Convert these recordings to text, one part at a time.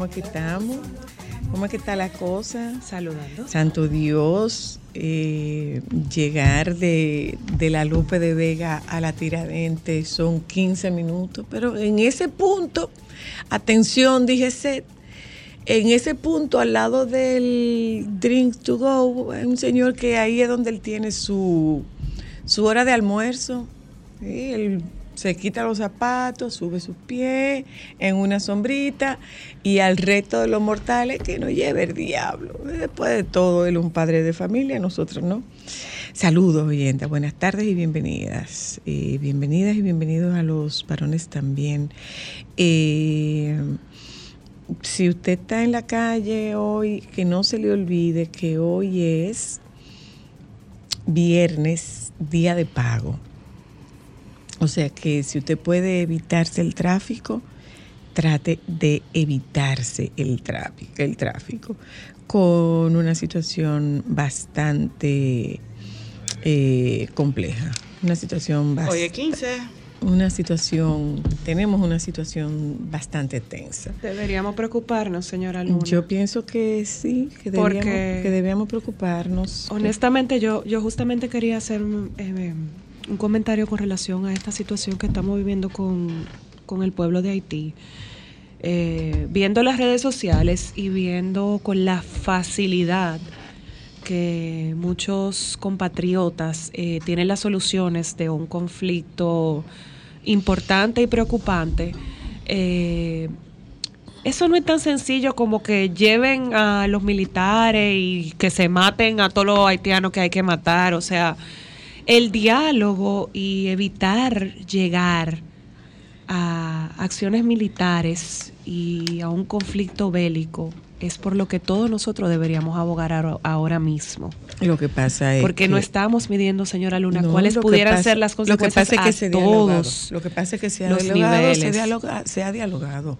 ¿Cómo es que estamos? ¿Cómo es que está la cosa? Saludando. Santo Dios, eh, llegar de, de la Lupe de Vega a la Tiradentes son 15 minutos, pero en ese punto, atención, dije Seth, en ese punto al lado del Drink to Go, hay un señor que ahí es donde él tiene su, su hora de almuerzo. Sí, él se quita los zapatos, sube sus pies en una sombrita y al resto de los mortales que nos lleve el diablo. Después de todo, él es un padre de familia, nosotros no. Saludos, oyentes, buenas tardes y bienvenidas. Eh, bienvenidas y bienvenidos a los varones también. Eh, si usted está en la calle hoy, que no se le olvide que hoy es viernes, día de pago. O sea que si usted puede evitarse el tráfico, trate de evitarse el tráfico, el tráfico con una situación bastante eh, compleja. Una situación bastante Hoy es 15. una situación, tenemos una situación bastante tensa. Deberíamos preocuparnos, señora Luna. Yo pienso que sí, que debíamos, Porque- que debíamos preocuparnos. Honestamente, yo, yo justamente quería hacer eh, un comentario con relación a esta situación que estamos viviendo con, con el pueblo de Haití. Eh, viendo las redes sociales y viendo con la facilidad que muchos compatriotas eh, tienen las soluciones de un conflicto importante y preocupante, eh, eso no es tan sencillo como que lleven a los militares y que se maten a todos los haitianos que hay que matar. O sea, el diálogo y evitar llegar a acciones militares y a un conflicto bélico es por lo que todos nosotros deberíamos abogar ahora- mismo. Lo que pasa es Porque no estamos midiendo, señora Luna, No, cuáles pudieran pasa- ser las lo que consecuencias pasa es que a se todos. Lo que pasa es que se ha dialogado, se, niveles. dialoga- se ha dialogado.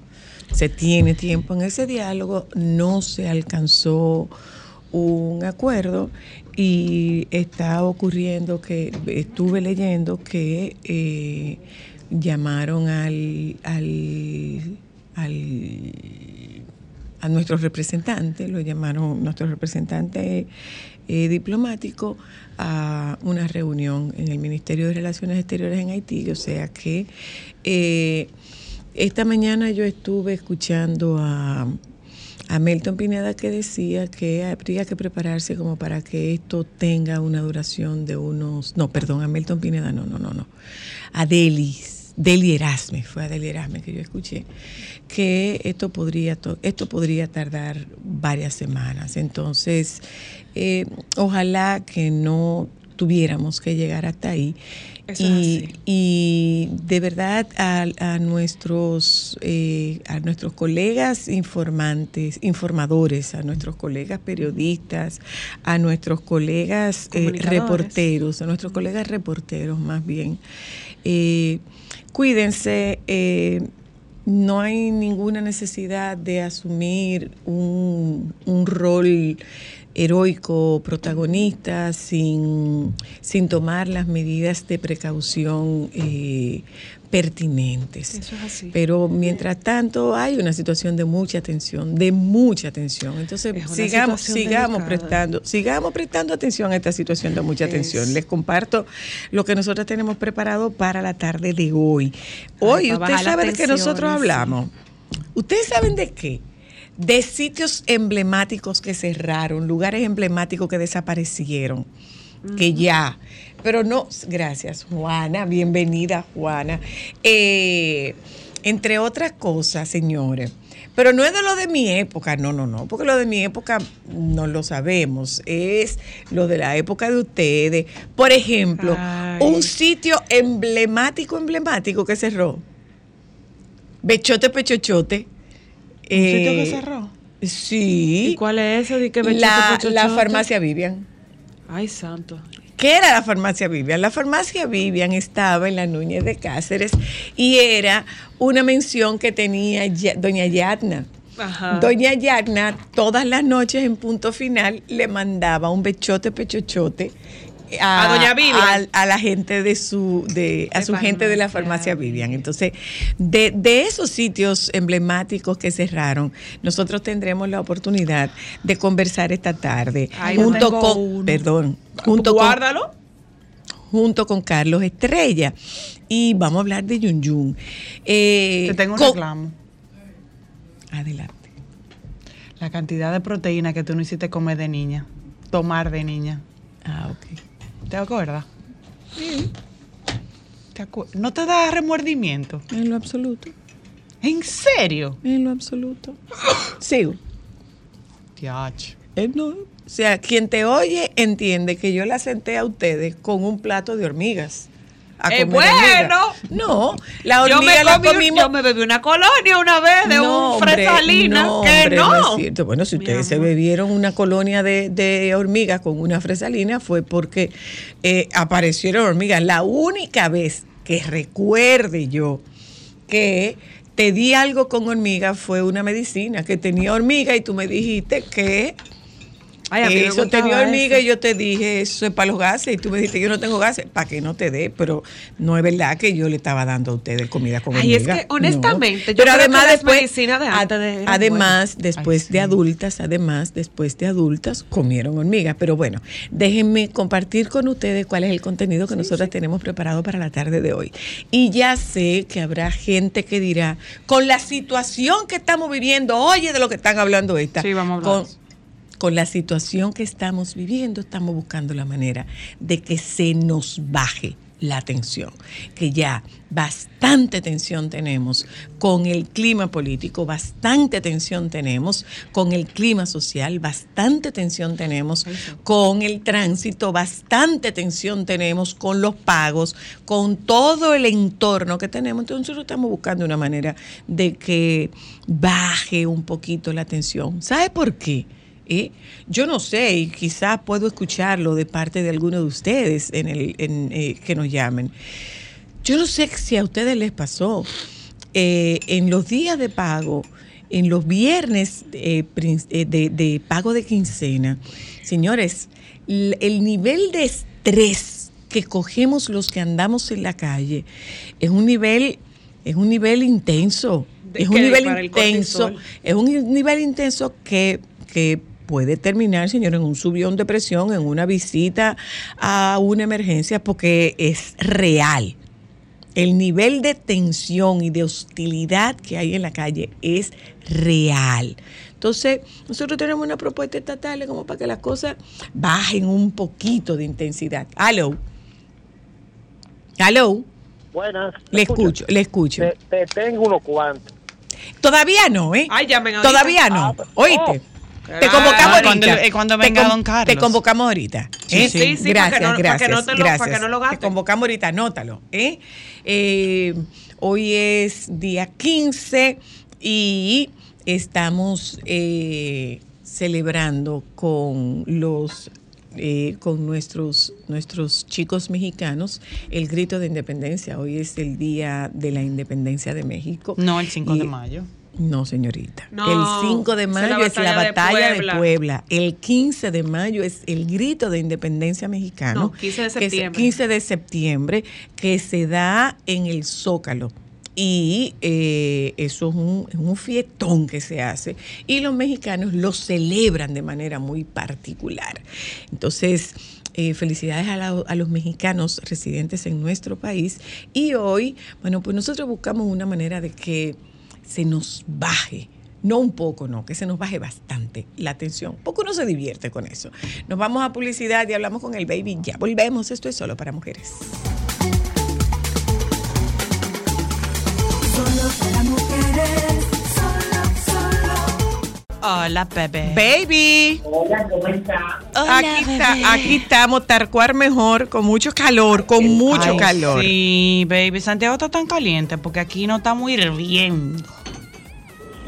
Se tiene tiempo en ese diálogo, no se alcanzó un acuerdo y está ocurriendo que estuve leyendo que eh, llamaron al, al, al a nuestro representante, lo llamaron nuestro representante eh, diplomático a una reunión en el Ministerio de Relaciones Exteriores en Haití. O sea que eh, esta mañana yo estuve escuchando a, a Melton Pineda que decía que habría que prepararse como para que esto tenga una duración de unos, no, perdón, a Melton Pineda, no, no, no, no, a Delis. Deli Erasme, fue a Deli Erasme que yo escuché, que esto podría, to- esto podría tardar varias semanas. Entonces, eh, ojalá que no tuviéramos que llegar hasta ahí. Y, de verdad a, a nuestros eh, a nuestros colegas informantes, informadores, a nuestros colegas periodistas, a nuestros colegas eh, reporteros, a nuestros colegas reporteros más bien. Eh, cuídense, no hay ninguna necesidad de asumir un, un rol heroico, protagonista, sin, sin tomar las medidas de precaución eh, pertinentes. Eso es así. Pero mientras tanto hay una situación de mucha tensión, de mucha tensión. Entonces sigamos, sigamos delicada. prestando, sigamos prestando atención a esta situación de mucha Es. tensión. Les comparto lo que nosotros tenemos preparado para la tarde de hoy. Hoy, bajar las saben de que nosotros hablamos. ¿Ustedes saben de qué? De sitios emblemáticos que cerraron, lugares emblemáticos que desaparecieron, que ya. Pero no, gracias Juana, bienvenida Juana. Eh, entre otras cosas, señores. Pero no es de lo de mi época, no, no, no, porque lo de mi época no lo sabemos, es lo de la época de ustedes. Por ejemplo, Ay. un sitio emblemático, emblemático que cerró. Bechote Pechochote. ¿Un sitio que Eh, cerró? Sí. ¿Y cuál es ese? ¿De qué bechote, la, la farmacia Vivian. Ay, santo. ¿Qué era la farmacia Vivian? La farmacia Vivian estaba en la Núñez de Cáceres y era una mención que tenía Ya- doña Yatna. Ajá. Doña Yagna todas las noches en punto final le mandaba un bechote pechochote A doña Vivian. a, a la gente de su de a su gente de la farmacia Vivian. Entonces, de, de esos sitios emblemáticos que cerraron, nosotros tendremos la oportunidad de conversar esta tarde Ay, junto con uno. perdón, junto con Guárdalo. junto con Carlos Estrella y vamos a hablar de Yun Yun. Eh, Te tengo un con- reclamo. Adelante. La cantidad de proteína que tú no hiciste comer de niña. Tomar de niña. Ah, ok. ¿Te acuerdas? ¿Te acu- ¿No te da remordimiento? En lo absoluto. ¿En serio? En lo absoluto. Sigo. Tiach. Eh, no. O sea, quien te oye entiende que yo la senté a ustedes con un plato de hormigas. A ¡Eh, comer bueno! No, la hormiga la comimos. yo me bebí una colonia una vez de No, un fresalina. no, que hombre, no. es cierto. Bueno, si ustedes se bebieron una colonia de, de hormigas con una fresalina fue porque eh, aparecieron hormigas. La única vez que recuerde yo que te di algo con hormigas fue una medicina que tenía hormiga y tú me dijiste que Ay, a mí me eso gustaba tenía hormiga eso. y yo te dije, eso es para los gases. Y tú me dijiste, yo no tengo gases, para que no te dé. Pero no es verdad que yo le estaba dando a ustedes comida con Ay, es hormiga. que, honestamente, No. yo creo que las medicinas de antes de- además, después Ay, sí. de adultas, además, después de adultas, comieron hormigas. Pero bueno, déjenme compartir con ustedes cuál es el contenido que nosotros tenemos preparado para la tarde de hoy. Y ya sé que habrá gente que dirá, con la situación que estamos viviendo, oye de lo que están hablando esta. Sí, vamos a hablar. Con- con la situación que estamos viviendo, estamos buscando la manera de que se nos baje la tensión, que ya bastante tensión tenemos con el clima político, bastante tensión tenemos con el clima social, bastante tensión tenemos con el tránsito, bastante tensión tenemos con los pagos, con todo el entorno que tenemos. Entonces nosotros estamos buscando una manera de que baje un poquito la tensión. ¿Sabe por qué? Yo no sé, y quizás puedo escucharlo de parte de alguno de ustedes en el, en, eh, que nos llamen. Yo no sé si a ustedes les pasó. eh, en los días de pago, en los viernes eh, de, de pago de quincena, señores, el nivel de estrés que cogemos los que andamos en la calle es un nivel, es un nivel intenso. ¿De Es un nivel intenso. Es un nivel intenso que, que puede terminar, señor, en un subión de presión, en una visita a una emergencia, porque es real. El nivel de tensión y de hostilidad que hay en la calle es real. Entonces, nosotros tenemos una propuesta estatal como para que las cosas bajen un poquito de intensidad. Aló. Aló. Buenas. ¿me Le escucho, le escucho. Te, te tengo unos cuantos. Todavía no, ¿eh? Ay, llamen ahorita. Todavía no. Ah, pues, Oíste. Te convocamos Ah, cuando- ahorita. eh, cuando Te venga con- don Carlos. Te convocamos ahorita. Sí, ¿eh? sí, sí, gracias, para que no- para que gracias, no te lo- para gracias. que no lo gaste. Te convocamos ahorita, anótalo. ¿eh? Eh, hoy es día 15 y estamos eh, celebrando con los eh, con nuestros nuestros chicos mexicanos el grito de independencia. Hoy es el día de la independencia de México. No, el 5 de Y- mayo. No, señorita. No, el 5 de mayo es la batalla de Puebla. El 15 de mayo es el grito de independencia mexicano. No, 15 de que septiembre. 15 de septiembre, que se da en el Zócalo. Y eh, eso es un, es un fietón que se hace. Y los mexicanos lo celebran de manera muy particular. Entonces, eh, felicidades a, la- a los mexicanos residentes en nuestro país. Y hoy, bueno, pues nosotros buscamos una manera de que se nos baje. No un poco, no, que se nos baje bastante la atención. Poco uno se divierte con eso. Nos vamos a publicidad y hablamos con el baby. Ya volvemos. Esto es solo para mujeres. Solo para mujeres, solo, solo. Hola, bebé. Baby. Hola, ¿cómo está? aquí, está, aquí estamos, Tarcuar mejor, con mucho calor, con mucho Ay, calor. Sí, baby. Santiago está tan caliente porque aquí no está muy hirviendo.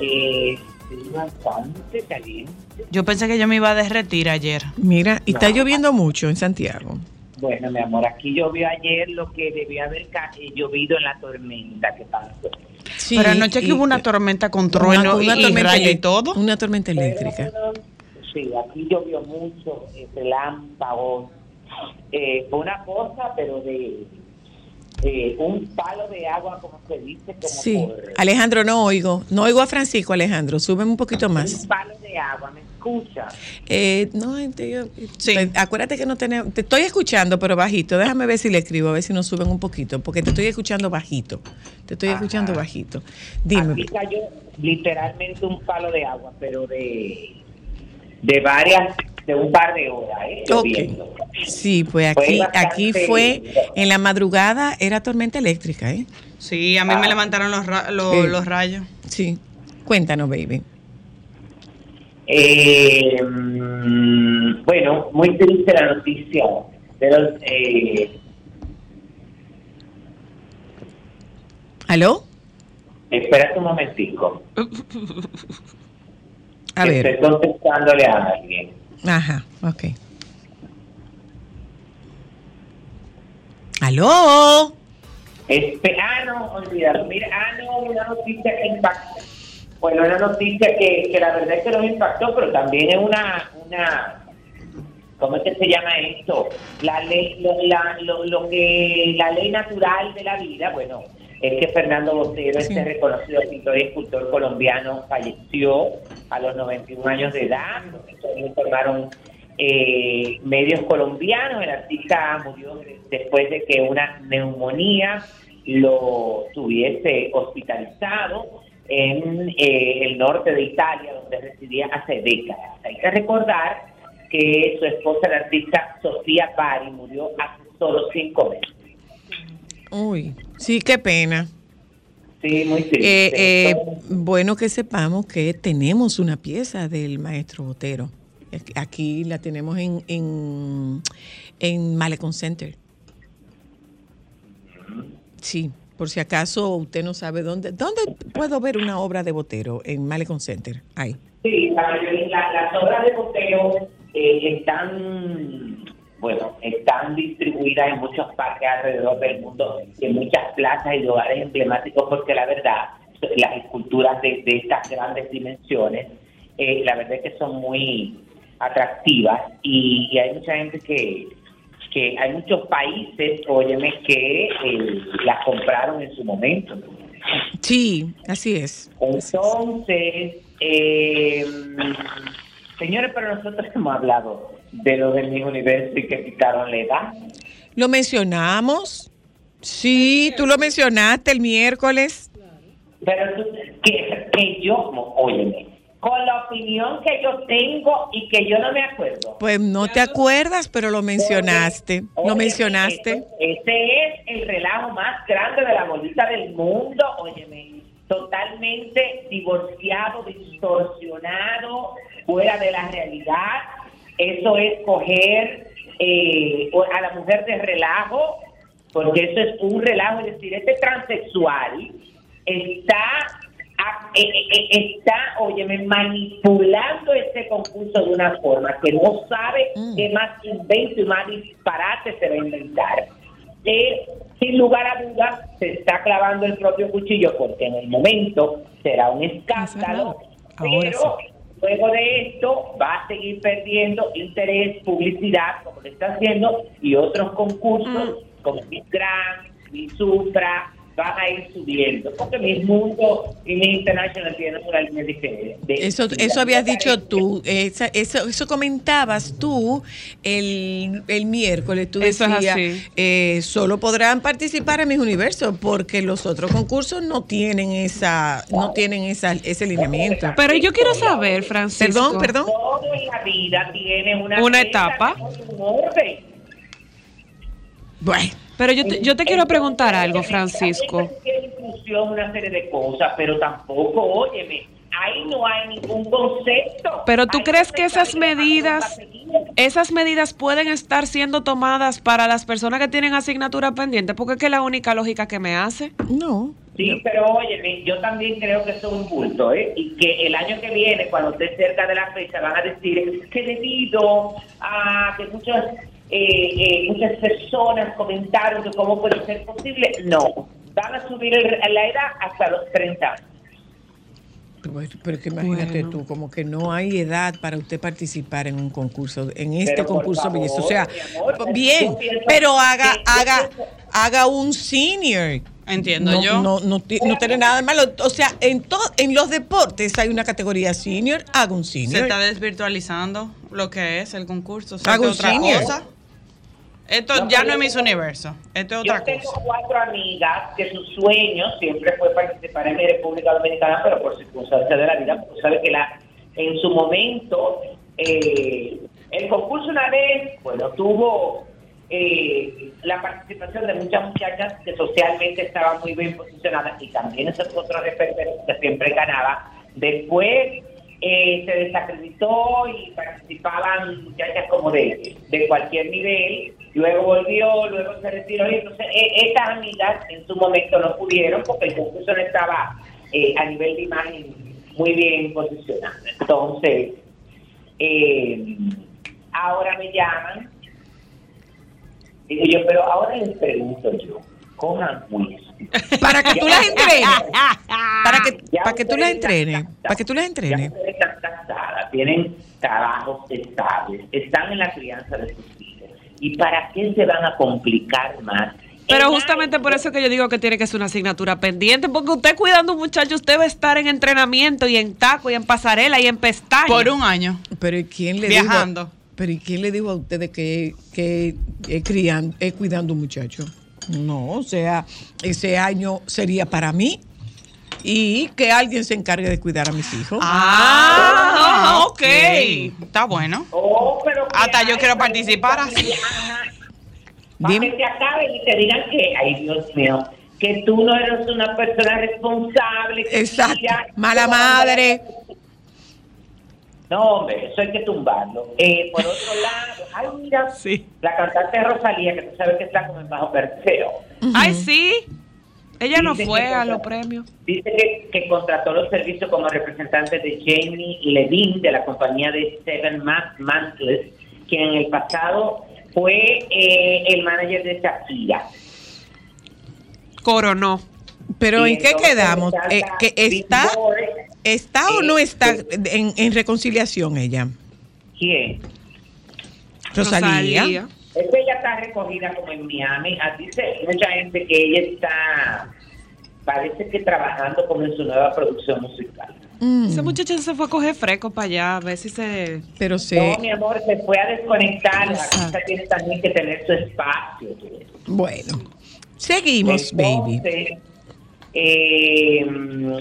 Eh, sí, bastante caliente. Yo pensé que yo me iba a derretir ayer. Mira, y está lloviendo mucho en Santiago. Bueno, mi amor, aquí llovió ayer lo que debió haber eh, llovido en la tormenta que pasó. Sí, Pero anoche que hubo una tormenta con trueno una y, y tormenta rayo y todo. Una tormenta eléctrica. Pero, sí, aquí llovió mucho, relámpagos. Eh, fue una cosa, pero de eh, un palo de agua, como se dice, como Sí. por... Alejandro, no oigo. No oigo a Francisco, Alejandro. Súbeme un poquito más. Un palo de agua, ¿me escucha? Eh, no, yo- Sí. te- acuérdate que no tenemos. Te estoy escuchando, pero bajito. Déjame ver si le escribo, a ver si nos suben un poquito, porque te estoy escuchando bajito. Te estoy Ajá. escuchando bajito. Dime. Aquí cayó literalmente un palo de agua, pero de, de varias, de un par de horas, ¿eh? Ok. Lloviendo. Sí, pues Fue aquí, bastante- aquí fue en la madrugada, era tormenta eléctrica, ¿eh? Sí, a mí me levantaron los, ra- los, Sí. los rayos. Sí. Cuéntanos, baby. Eh, bueno, muy triste la noticia de los... Eh, ¿Aló? espérate un momentico. A ver. Estoy contestándole a alguien. Ajá, ok. ¿Aló? Espe- ah, no, olvídalo. Mira, ah, no, una noticia que impactó. Bueno, una noticia que, que la verdad es que nos impactó, pero también es una, una ¿cómo es que se llama esto? La ley, lo, la, lo, lo que, la ley natural de la vida, bueno, es que Fernando Botero, Sí. este reconocido pintor y escultor colombiano, falleció a los 91 años de edad, informaron eh, medios colombianos, el artista murió después de que una neumonía lo tuviese hospitalizado en eh, el norte de Italia, donde residía hace décadas. Hay que recordar que su esposa, la artista Sofía Bari, murió hace solo cinco meses. Uy, sí, qué pena. Sí, muy triste. Eh, eh, bueno que sepamos que tenemos una pieza del maestro Botero. Aquí la tenemos en, en, en Malecon Center. Sí, por si acaso usted no sabe dónde. ¿Dónde puedo ver una obra de Botero? En Malecon Center. Ahí. Sí, la- la- las obras de Botero eh, están, bueno, están distribuidas en muchos parques alrededor del mundo, en muchas plazas y lugares emblemáticos, porque la verdad, las esculturas de, de estas grandes dimensiones, eh, la verdad es que son muy atractivas y, y hay mucha gente que, que hay muchos países, óyeme, que eh, las compraron en su momento. Sí, así es. Entonces, eh, señores, pero nosotros hemos hablado de lo del mismo universo y que quitaron la edad. ¿Lo mencionamos? Sí, tú lo mencionaste el miércoles. Pero tú- que, que yo, óyeme, con la opinión que yo tengo y que yo no me acuerdo. Pues no te acuerdas, pero lo mencionaste. Lo Óyeme, mencionaste. Ese es el relajo más grande de la bolita del mundo, óyeme. totalmente divorciado, distorsionado, fuera de la realidad. Eso es coger eh, a la mujer de relajo, porque eso es un relajo, es decir, este transexual está eh, eh, está, óyeme, manipulando este concurso de una forma que no sabe qué más invento y más disparate se va a inventar. Eh, sin lugar a dudas, se está clavando el propio cuchillo porque en el momento será un escándalo, pero luego de esto va a seguir perdiendo interés, publicidad, como lo está haciendo, y otros concursos como Miss Grand, Miss Supra, van a ir subiendo, porque Miss Mundo y Miss International tienen una línea diferente. Eso, eso habías dicho tú, esa- eso, eso comentabas tú el, el miércoles, tú Eso decías, eh, solo podrán participar en mis universos porque los otros concursos no tienen esa, no tienen esa, ese lineamiento. Pero yo quiero saber, Francisco. Perdón, perdón. Todo en la vida tiene una, etapa. un orden. Bueno, Pero yo te, yo te quiero preguntar algo, Francisco. inclusión una serie de cosas, pero tampoco, óyeme, ahí no hay ningún concepto. Pero tú crees que esas medidas, esas medidas pueden estar siendo tomadas para las personas que tienen asignatura pendiente, porque es que es la única lógica que me hace. no. Sí, pero óyeme, yo también creo que eso es un bulto, ¿eh? Y que el año que viene, cuando esté cerca de la fecha, van a decir que debido a que muchas, eh, eh, muchas personas comentaron que cómo puede ser posible, no. Van a subir el- la edad hasta los 30 años. Pero, pero que imagínate Bueno. tú, como que no hay edad para usted participar en un concurso, en este Pero, concurso favor, belleza. O sea, amor, bien, pero haga, haga, haga un senior. Entiendo no, yo. No, no, no tiene nada de malo. O sea, en, to- en los deportes hay una categoría senior, haga un Se senior. está desvirtualizando lo que es el concurso. Es otra senior. cosa. Esto No, ya no es Miss Universo. Esto es otra Yo tengo cosa. cuatro amigas que su sueño siempre fue participar en mi República Dominicana, pero por circunstancias de la vida, porque sabe que la, en su momento eh, el concurso una vez, bueno, tuvo eh, la participación de muchas muchachas que socialmente estaban muy bien posicionadas y también esos otros referentes que siempre ganaba. Después eh, se desacreditó y participaban muchachas como de, de cualquier nivel. Luego volvió, luego se retiró. Y entonces, eh, estas amigas en su momento no pudieron porque el concurso no estaba eh, a nivel de imagen muy bien posicionado. Entonces, eh, ahora me llaman. Digo yo, pero ahora les pregunto yo, cojan juicio. Para que tú las entrenes. Para que, para que tú las entrenes. Para que tú las entrenes. ustedes están cansadas, tienen trabajos estables, están en la crianza de sus hijos. ¿Y para qué se van a complicar más? Pero En justamente por eso que yo digo que tiene que ser una asignatura pendiente, porque usted cuidando a un muchacho, usted va a estar en entrenamiento y en taco y en pasarela y en pestañas. Por un año. Pero ¿y quién le Viajando. dijo? Pero ¿y quién le dijo a ustedes que, que es, criando, es cuidando un muchacho? No, o sea, ese año sería para mí y que alguien se encargue de cuidar a mis hijos. Ah, ok. Está bueno. Oh, pero Hasta yo quiero participar así. Para Dime. que te acaben y te digan que, ay Dios mío, que tú no eres una persona responsable. Exacto. Mala madre. No, hombre, eso hay que tumbarlo. Eh, por otro lado, ay, mira, Sí. la cantante Rosalía, que tú sabes que está como en bajo perfeo. Ay, sí. Ella no fue a los premios. Dice que, que contrató los servicios como representante de Jamie Levine de la compañía de Seven Ma- Mantles, quien en el pasado fue eh, el manager de Shakira. Coronó. Pero ¿en qué entonces quedamos? está Eh, ¿que está. ¿Está o no Eh, está en, en reconciliación ella? ¿Quién? Rosalía. Es que ella está recogida como en Miami. Ah, Dice mucha gente que ella está, parece que trabajando como en su nueva producción musical. Mm, Ese muchacho se fue a coger fresco para allá, a ver si se... pero se, No, mi amor, se fue a desconectar. La artista tiene también que tener su espacio. bueno, seguimos, baby. Eh,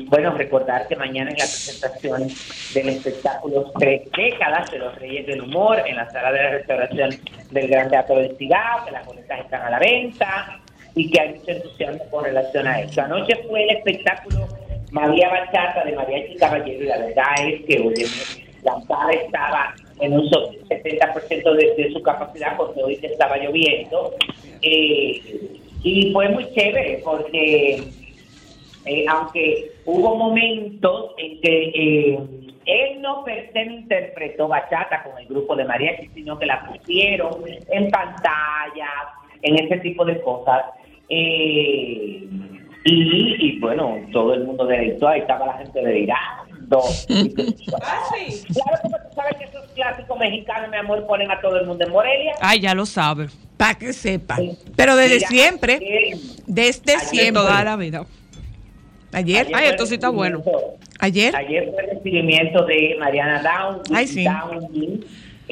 bueno, recordar que mañana en la presentación del espectáculo Tres Décadas de los Reyes del Humor en la sala de la restauración del Gran Teatro del Cigao, que las boletas están a la venta y que hay mucho entusiasmo con relación a esto. Anoche fue el espectáculo María Bachata de María Chica Caballero y la verdad es que la sala estaba en un so- 70% de, de su capacidad porque hoy estaba lloviendo Eh, y fue muy chévere porque eh, aunque hubo momentos en que eh, él no per se interpretó bachata con el grupo de mariachi, sino que la pusieron en pantalla, en ese tipo de cosas. Eh, y, y, bueno, todo el mundo deleitó, ahí estaba la gente delirando. Claro, porque tú sabes que esos clásicos mexicanos, mi amor, ponen a todo el mundo en Morelia. Ay, ya lo sabe. Para que sepa. Pero desde Mira, siempre, desde De siempre. toda la vida. Ayer, ayer Ay, esto sí está bueno. ayer. Ayer fue el recibimiento de Mariana Down. Ay, sí.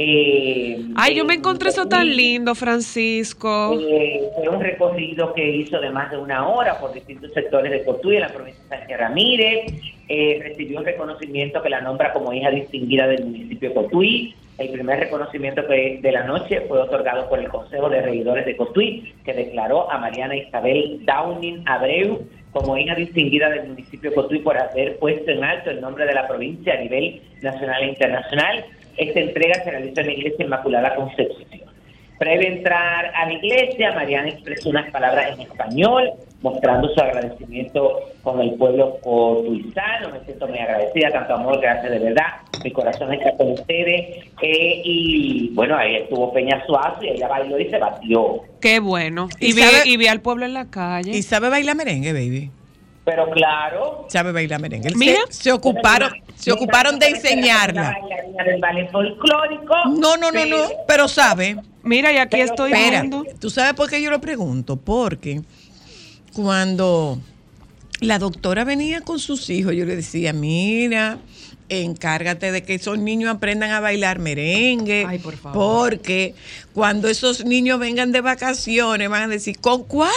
Eh, Ay, yo me en encontré eso tan Cotuí. lindo, Francisco. Eh, fue un recorrido que hizo de más de una hora por distintos sectores de Cotuí, en la provincia de Sánchez Ramírez. Eh, recibió un reconocimiento que la nombra como hija distinguida del municipio de Cotuí. El primer reconocimiento que de la noche fue otorgado por el Consejo de Regidores de Cotuí, que declaró a Mariana Isabel Downing Abreu como hija distinguida del municipio de Cotuí por haber puesto en alto el nombre de la provincia a nivel nacional e internacional. Esta entrega se realizó en la Iglesia Inmaculada Concepción. Previo entrar a la iglesia, Mariana expresó unas palabras en español, mostrando su agradecimiento con el pueblo cotuizano. Me siento muy agradecida, tanto amor, gracias de verdad. Mi corazón está con ustedes. Eh, y bueno, ahí estuvo Peña Suazo y ella bailó y se batió. Qué bueno. Y, ¿Y vi, sabe- y vi al pueblo en la calle. Y sabe bailar merengue, baby. Pero claro. Sabe bailar merengue. Mira. Se, se ocuparon, se ocuparon de enseñarla. No, no, no, no. pero- Pero sabe. Mira, y aquí Pero estoy Espera, viendo. ¿tú sabes por qué yo lo pregunto? Porque cuando la doctora venía con sus hijos, yo le decía, mira, encárgate de que esos niños aprendan a bailar merengue. Ay, por favor. Porque cuando esos niños vengan de vacaciones van a decir, ¿con cuál?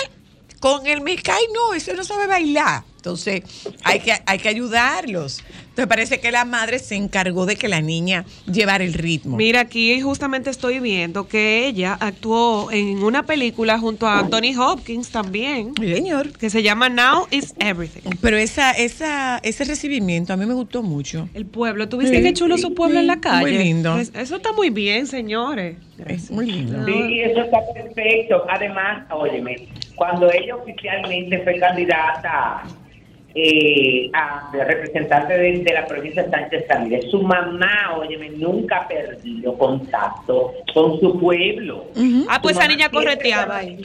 Con el Mecay no, ese no sabe bailar. Entonces, hay que, hay que ayudarlos. Entonces, parece que la madre se encargó de que la niña llevara el ritmo. Mira, aquí justamente estoy viendo que ella actuó en una película junto a Anthony Hopkins también, Sí, señor. que se llama Now is Everything. Pero esa, esa, ese recibimiento a mí me gustó mucho. El pueblo, ¿tuviste Sí, qué chulo su pueblo en la calle? muy lindo. Es- eso está muy bien, señores. Es muy lindo. Sí, eso está perfecto. Además, óyeme, cuando ella oficialmente fue candidata eh, a de representante de, de la provincia de Sánchez Ramírez, su mamá, óyeme, nunca ha perdido contacto con su pueblo. Ah, pues esa niña correteaba ahí.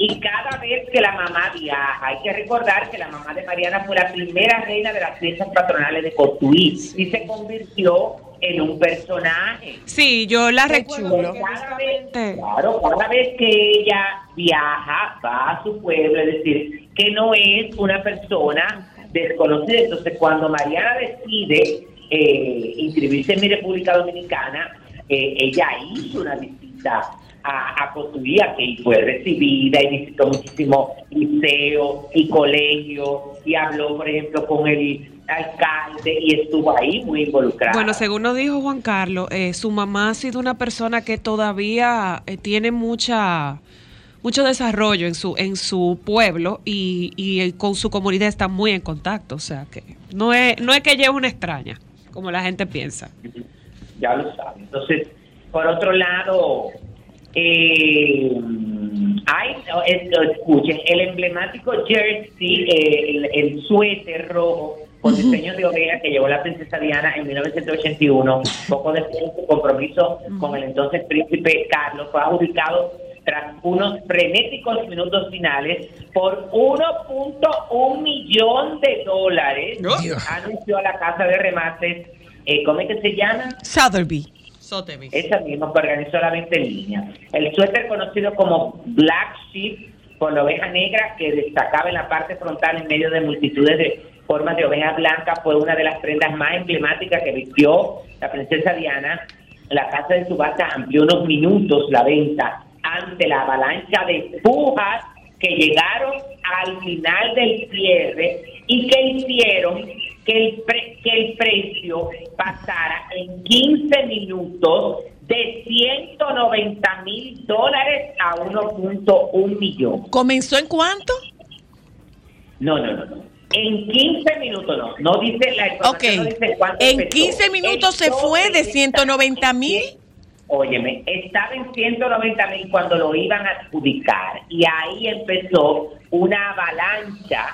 Y cada vez que la mamá viaja, hay que recordar que la mamá de Mariana fue la primera reina de las fiestas patronales de Cotuí y se convirtió en un personaje. Sí, yo la Qué recuerdo. Cada vez, claro, cada vez que ella viaja, va a su pueblo, es decir, que no es una persona desconocida. Entonces, cuando Mariana decide eh, inscribirse en mi República Dominicana, eh, ella hizo una visita a, a Cotuí, que fue recibida y visitó muchísimos liceos y colegios y habló, por ejemplo, con el alcalde y estuvo ahí muy involucrada. Bueno, según nos dijo Juan Carlos, eh, su mamá ha sido una persona que todavía eh, tiene mucha mucho desarrollo en su en su pueblo y, y, eh, con su comunidad está muy en contacto, o sea que no es no es que ella es una extraña, como la gente piensa. ya lo saben. Entonces, por otro lado, eh, hay, no, escuchen, el emblemático jersey, eh, el, el suéter rojo con diseño de oveja que llevó la princesa Diana en 1981, poco después de su compromiso con el entonces príncipe Carlos, fue adjudicado tras unos frenéticos minutos finales por 1.1 millón de dólares, Dios. anunció la casa de remates, eh, ¿cómo es que se llama? Sotheby. Esa misma que organizó la venta en línea. El suéter conocido como Black Sheep por la oveja negra que destacaba en la parte frontal en medio de multitudes de formas de oveja blanca fue una de las prendas más emblemáticas que vistió la princesa Diana. La casa de subasta amplió unos minutos la venta ante la avalancha de pujas que llegaron al final del cierre y que hicieron que el, pre- que el precio pasara en 15 minutos de 190 mil dólares a 1.1 millón. ¿Comenzó en cuánto? No, no, no, no. En 15 minutos no, no dice la información, no dice cuánto en empezó. 15 minutos se fue de en- 190 mil. Óyeme, estaba en 190 mil cuando lo iban a adjudicar y ahí empezó una avalancha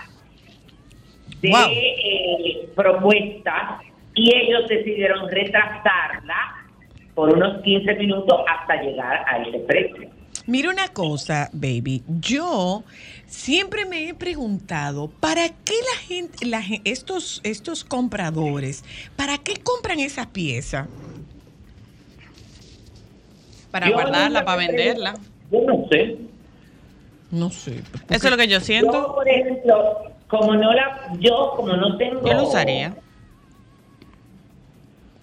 de Wow. eh, propuestas y ellos decidieron retrasarla por unos 15 minutos hasta llegar a ese precio. Mira una cosa, baby. Yo siempre me he preguntado, ¿para qué la gente, la estos, estos compradores, ¿para qué compran esas piezas? Para Yo guardarla, para venderla. Yo no sé. No sé. porque- Eso es lo que yo Yo, siento. por ejemplo, como no la, yo como no tengo, Yo lo usaría.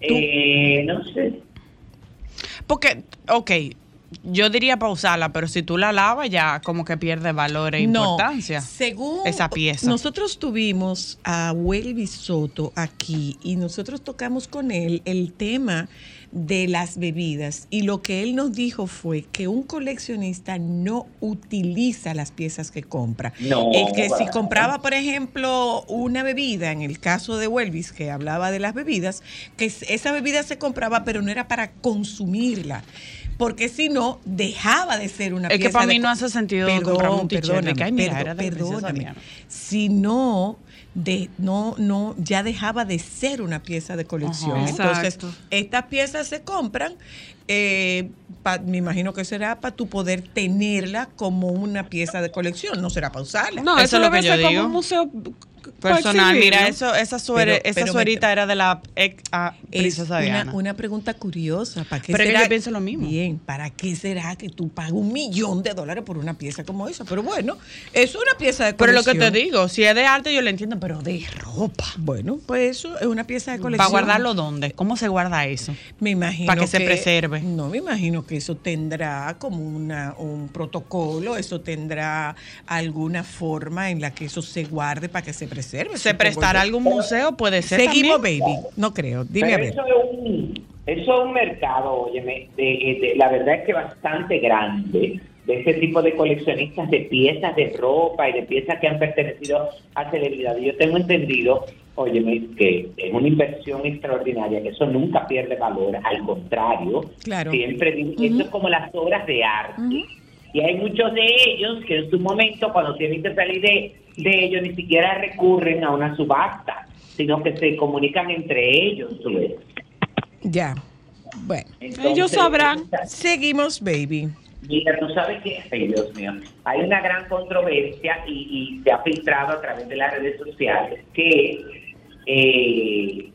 eh, no sé. Porque, ok, yo diría para usarla, pero si tú la lavas ya como que pierde valor e No, importancia. según esa pieza. Nosotros tuvimos a Welby Soto aquí y nosotros tocamos con él el tema de las bebidas y lo que él nos dijo fue que un coleccionista no utiliza las piezas que compra. No, el que si para compraba, por ejemplo, una bebida, en el caso de Welbis, que hablaba de las bebidas, que es- esa bebida se compraba, pero no era para consumirla. Porque si no, dejaba de ser una Es que pieza para de mí co- no hace sentido comprar un perdóname, que, ay, mira, perdóname. Si no, de, no, no, ya dejaba de ser una pieza de colección. Ajá. Entonces, Exacto. estas piezas se compran, eh, pa- me imagino que será para tu poder tenerla como una pieza de colección, no será para usarla. No, Eso eso, es lo que yo como digo. un museo Personal, exhibirlo. mira, eso, esa, suere, Pero- esa me- suerita era de la ex ah, Es princesa Diana. una, una pregunta curiosa. ¿Para qué Pero es que será? yo pienso lo mismo. Bien, ¿para qué será que tú pagas un millón de dólares por una pieza como esa? Pero bueno, es una pieza de Pero lo colección. que te digo, si es de arte yo lo entiendo, pero de ropa. Bueno, pues eso es una pieza de colección. ¿Para guardarlo dónde? ¿Cómo se guarda eso? Me imagino Para que se preserve. No, me imagino que eso tendrá como una, un protocolo, eso tendrá alguna forma en la que eso se guarde para que se preserve. ¿Se prestará yo. algún museo? Puede ser Seguimos, también. baby. No creo. Dime Pero a ver. eso es un, eso es un mercado, óyeme, de, de- la verdad es que bastante grande de ese tipo de coleccionistas de piezas de ropa y de piezas que han pertenecido a celebridades. Yo tengo entendido, óyeme, que es una inversión extraordinaria, que eso nunca pierde valor, al contrario, Claro. siempre digo, esto es como las obras de arte. Y hay muchos de ellos que en su momento, cuando tienen que salir de, de ellos, ni siquiera recurren a una subasta, sino que se comunican entre ellos. ¿tú ves? Ya. Bueno. Entonces, Ellos sabrán. Seguimos, baby. Mira, tú sabes que, ay Dios mío, hay una gran controversia y, y se ha filtrado a través de las redes sociales que eh,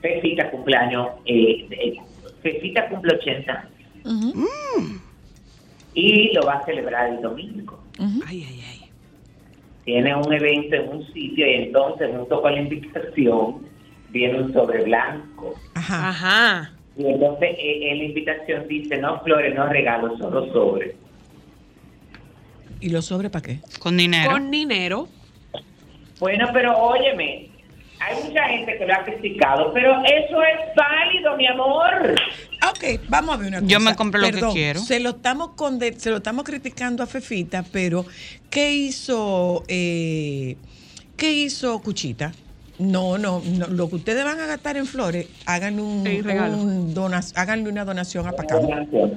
Pepita cumpleaños, eh, eh, Pepita cumple 80 años Ujú, y lo va a celebrar el domingo. Ay, ay, ay. Tiene un evento en un sitio y entonces junto con la invitación viene un sobre blanco. Ajá. Ajá. Y entonces eh, en la invitación dice, no flores, no regalos, solo sobres. ¿Y los sobres para qué? Con dinero. Con dinero. Bueno, pero óyeme, hay mucha gente que lo ha criticado, pero eso es válido, mi amor. Ok, vamos a ver una cosa. Yo me compro lo que Perdón, quiero. Se lo estamos conde- se lo estamos criticando a Fefita, pero ¿qué hizo eh, qué hizo Cuchita? No, no, no, lo que ustedes van a gastar en flores, háganle un, regalo. un háganle una donación a Pacamo.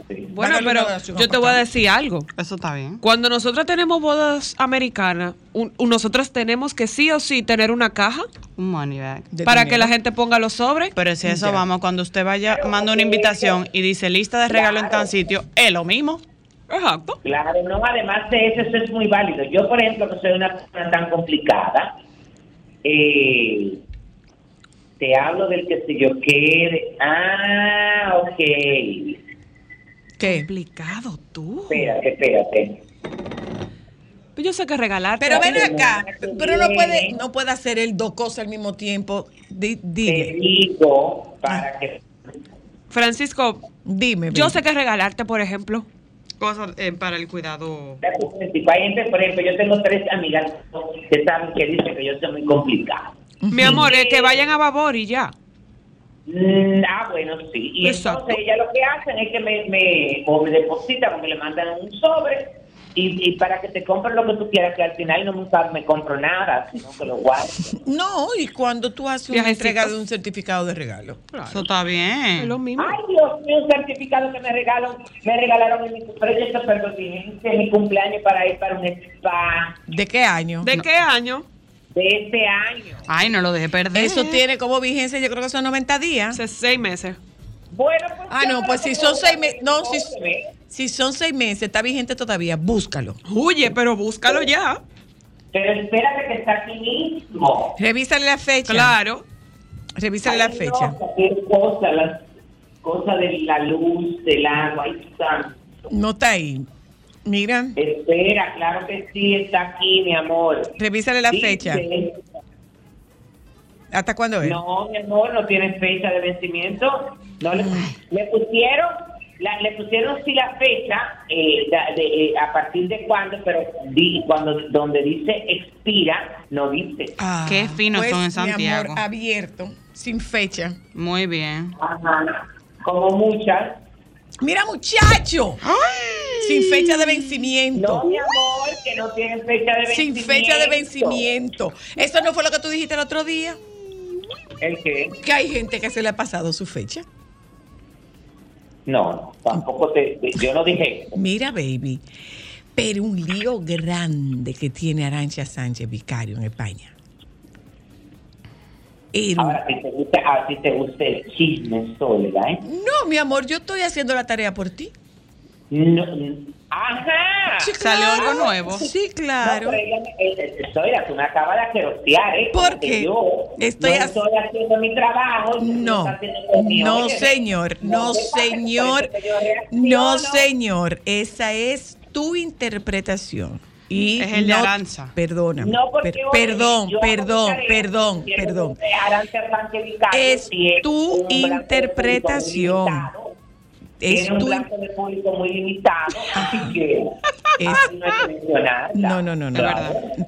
Sí. Bueno, pero yo te voy a decir algo. Eso está bien. Cuando nosotros tenemos bodas americanas, un- un- nosotros tenemos que sí o sí tener una caja Un money bag. de para dinero. que la gente ponga los sobres. Pero si eso Ya. vamos, cuando usted vaya, manda una invitación y dice lista de regalo en tal sitio, es lo mismo. Exacto. Claro, no, además de eso, eso es muy válido. Yo, por ejemplo, que soy una persona tan complicada, eh, te hablo del que sé yo qué. de- Ah, ok. ¿Qué? Complicado tú. Espérate, espérate. Pues Yo sé que regalar. Pero ven acá, pero no puede, no puede hacer él dos cosas al mismo tiempo. Di- Te digo para que. Francisco, dime. yo sé que regalarte, por ejemplo. Cosas eh, para el cuidado. Hay gente, por ejemplo, yo tengo tres amigas que saben que dicen que yo soy muy complicada. Mi amor, es que vayan a Babor y ya. Mm, ah, bueno, sí. Y Exacto. entonces ellas lo que hacen es que me, me, o me depositan o me le mandan un sobre y, y para que te compren lo que tú quieras, que al final no me, me compro nada, sino que lo guardo. No, y cuando tú haces una entrega de un certificado de regalo. Eso está bien. Es lo mismo. Ay, Dios mío, un certificado que me regalaron, me regalaron en mi cumpleaños, perdón, en mi cumpleaños para ir para un spa ¿De qué año? ¿De qué año? de este año. Ay, no lo deje perder. Eso tiene como vigencia, yo creo que son 90 días. Seis meses. Bueno, pues. Ah, no, pues si son seis meses, no, si. Si son seis meses, está vigente todavía, búscalo. Huye, pero búscalo ya. Pero espérate que está aquí mismo. Revísale la fecha. Claro. Revísale la Ay, fecha. cualquier cosa, las cosas de la luz, del agua, ahí está. No está ahí. Mira, Espera, claro que sí, está aquí, mi amor. revísale la Dice- fecha. ¿Hasta cuándo es? No, mi amor, no tiene fecha de vencimiento. No le, le pusieron, la- le pusieron sí la fecha eh, de, eh, a partir de cuándo, pero di- cuando donde dice expira no dice. Ah, Qué finos son en Mi Santiago. amor, abierto, sin fecha. Muy bien. Ajá. Como muchas. Mira, muchacho. Sin fecha de vencimiento. No, mi amor, que no tienen fecha de sin vencimiento. fecha de vencimiento. Eso no fue lo que tú dijiste el otro día. ¿El qué? Que hay gente que se le ha pasado su fecha. No, no, tampoco te, yo no dije. Mira, baby, pero un lío grande que tiene Arancha Sánchez Vicario en España. Ahora, si te gusta, a ti te gusta el chisme, Soledad, ¿eh? No, mi amor, yo estoy haciendo la tarea por ti. No, ajá. Sí, ¿Salió claro. algo nuevo? Sí, No, claro. pero ella eh, eh, tú me acabas de aquerosear, ¿eh? ¿Por qué? Yo Estoy no estoy haciendo mi trabajo. No, no Oye, señor, no señor, no señor, esa es tu interpretación. Y Es el de no- Aranza. Perdóname. No, per- perdón, perdón, perdón, perdón. Es tu interpretación. Es Tiene un tu- blanco de público muy limitado, así que Es- no hay que. No, no, no, no.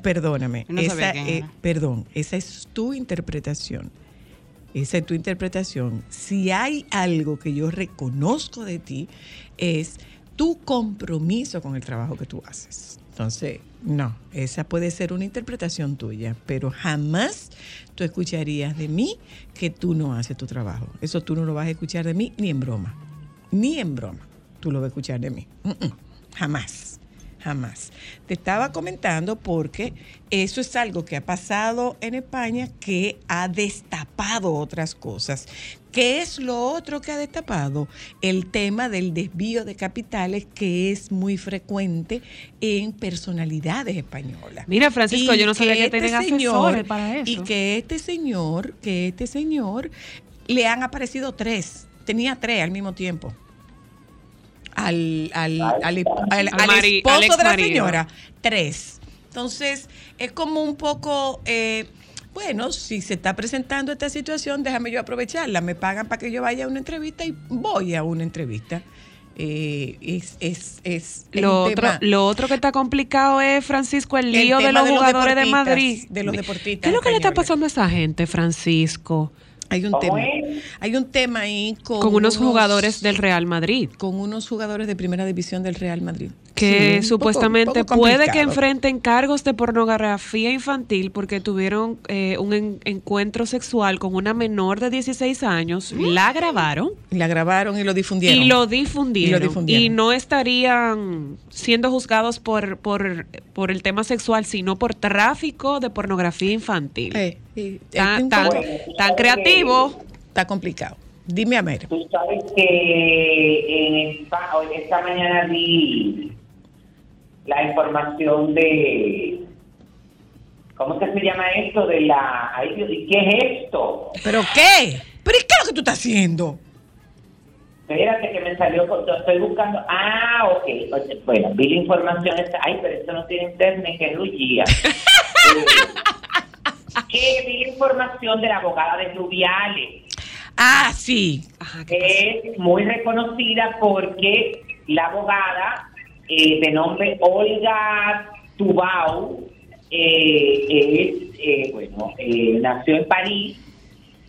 Perdóname. No esa, eh, perdón, esa es tu interpretación. Esa es tu interpretación. Si hay algo que yo reconozco de ti, es tu compromiso con el trabajo que tú haces. Entonces, no, esa puede ser una interpretación tuya, pero jamás tú escucharías de mí que tú no haces tu trabajo. Eso tú no lo vas a escuchar de mí ni en broma. Ni en broma. Tú lo vas a escuchar de mí. Mm, mm. Jamás. Jamás. Te estaba comentando porque eso es algo que ha pasado en España que ha destapado otras cosas. ¿Qué es lo otro que ha destapado? El tema del desvío de capitales que es muy frecuente en personalidades españolas. Mira, Francisco, yo no sabía que este tienen asesores para eso. Y que este señor, que este señor, le han aparecido tres. Tenía tres al mismo tiempo. Al, al, al, al- al Al mari- esposo de la señora, tres. Entonces, es como un poco, eh, bueno, si se está presentando esta situación, déjame yo aprovecharla. Me pagan para que yo vaya a una entrevista y voy a una entrevista. Eh, es, es, es Lo otro, lo otro que está complicado es, Francisco, el El lío de los de los jugadores de deportistas, Madrid. de los deportistas ¿Qué es lo que le está pasando a esa gente, Francisco? Hay un ¿Cómo tema. es? Hay un tema ahí con, Con unos jugadores del Real Madrid. con unos jugadores de primera división del Real Madrid. que Sí, supuestamente poco- poco puede que enfrenten cargos de pornografía infantil porque tuvieron eh, un en- encuentro sexual con una menor de 16 años, la grabaron La grabaron y lo difundieron. y lo difundieron. Y lo difundieron. Y no estarían siendo juzgados por, por, por el tema sexual, sino por tráfico de pornografía infantil. Eh, tan, tan- poco- tan creativo. Está complicado. Dime a ver. Tú sabes que en esta, mañana vi la información de. ¿Cómo que se llama esto? De la. Ay, Dios, ¿y qué es esto? ¿Pero qué? ¿Pero qué es lo que tú estás haciendo? Espérate que me salió. Estoy buscando. Ah, ok. Oye, Bueno, vi la información. Esta, ay, pero esto no tiene internet, que rullía. Que vi la información de la abogada de Rubiales. Ah, sí. Es muy reconocida porque la abogada eh, de nombre Olga Tubau eh, es, eh, bueno, eh, nació en París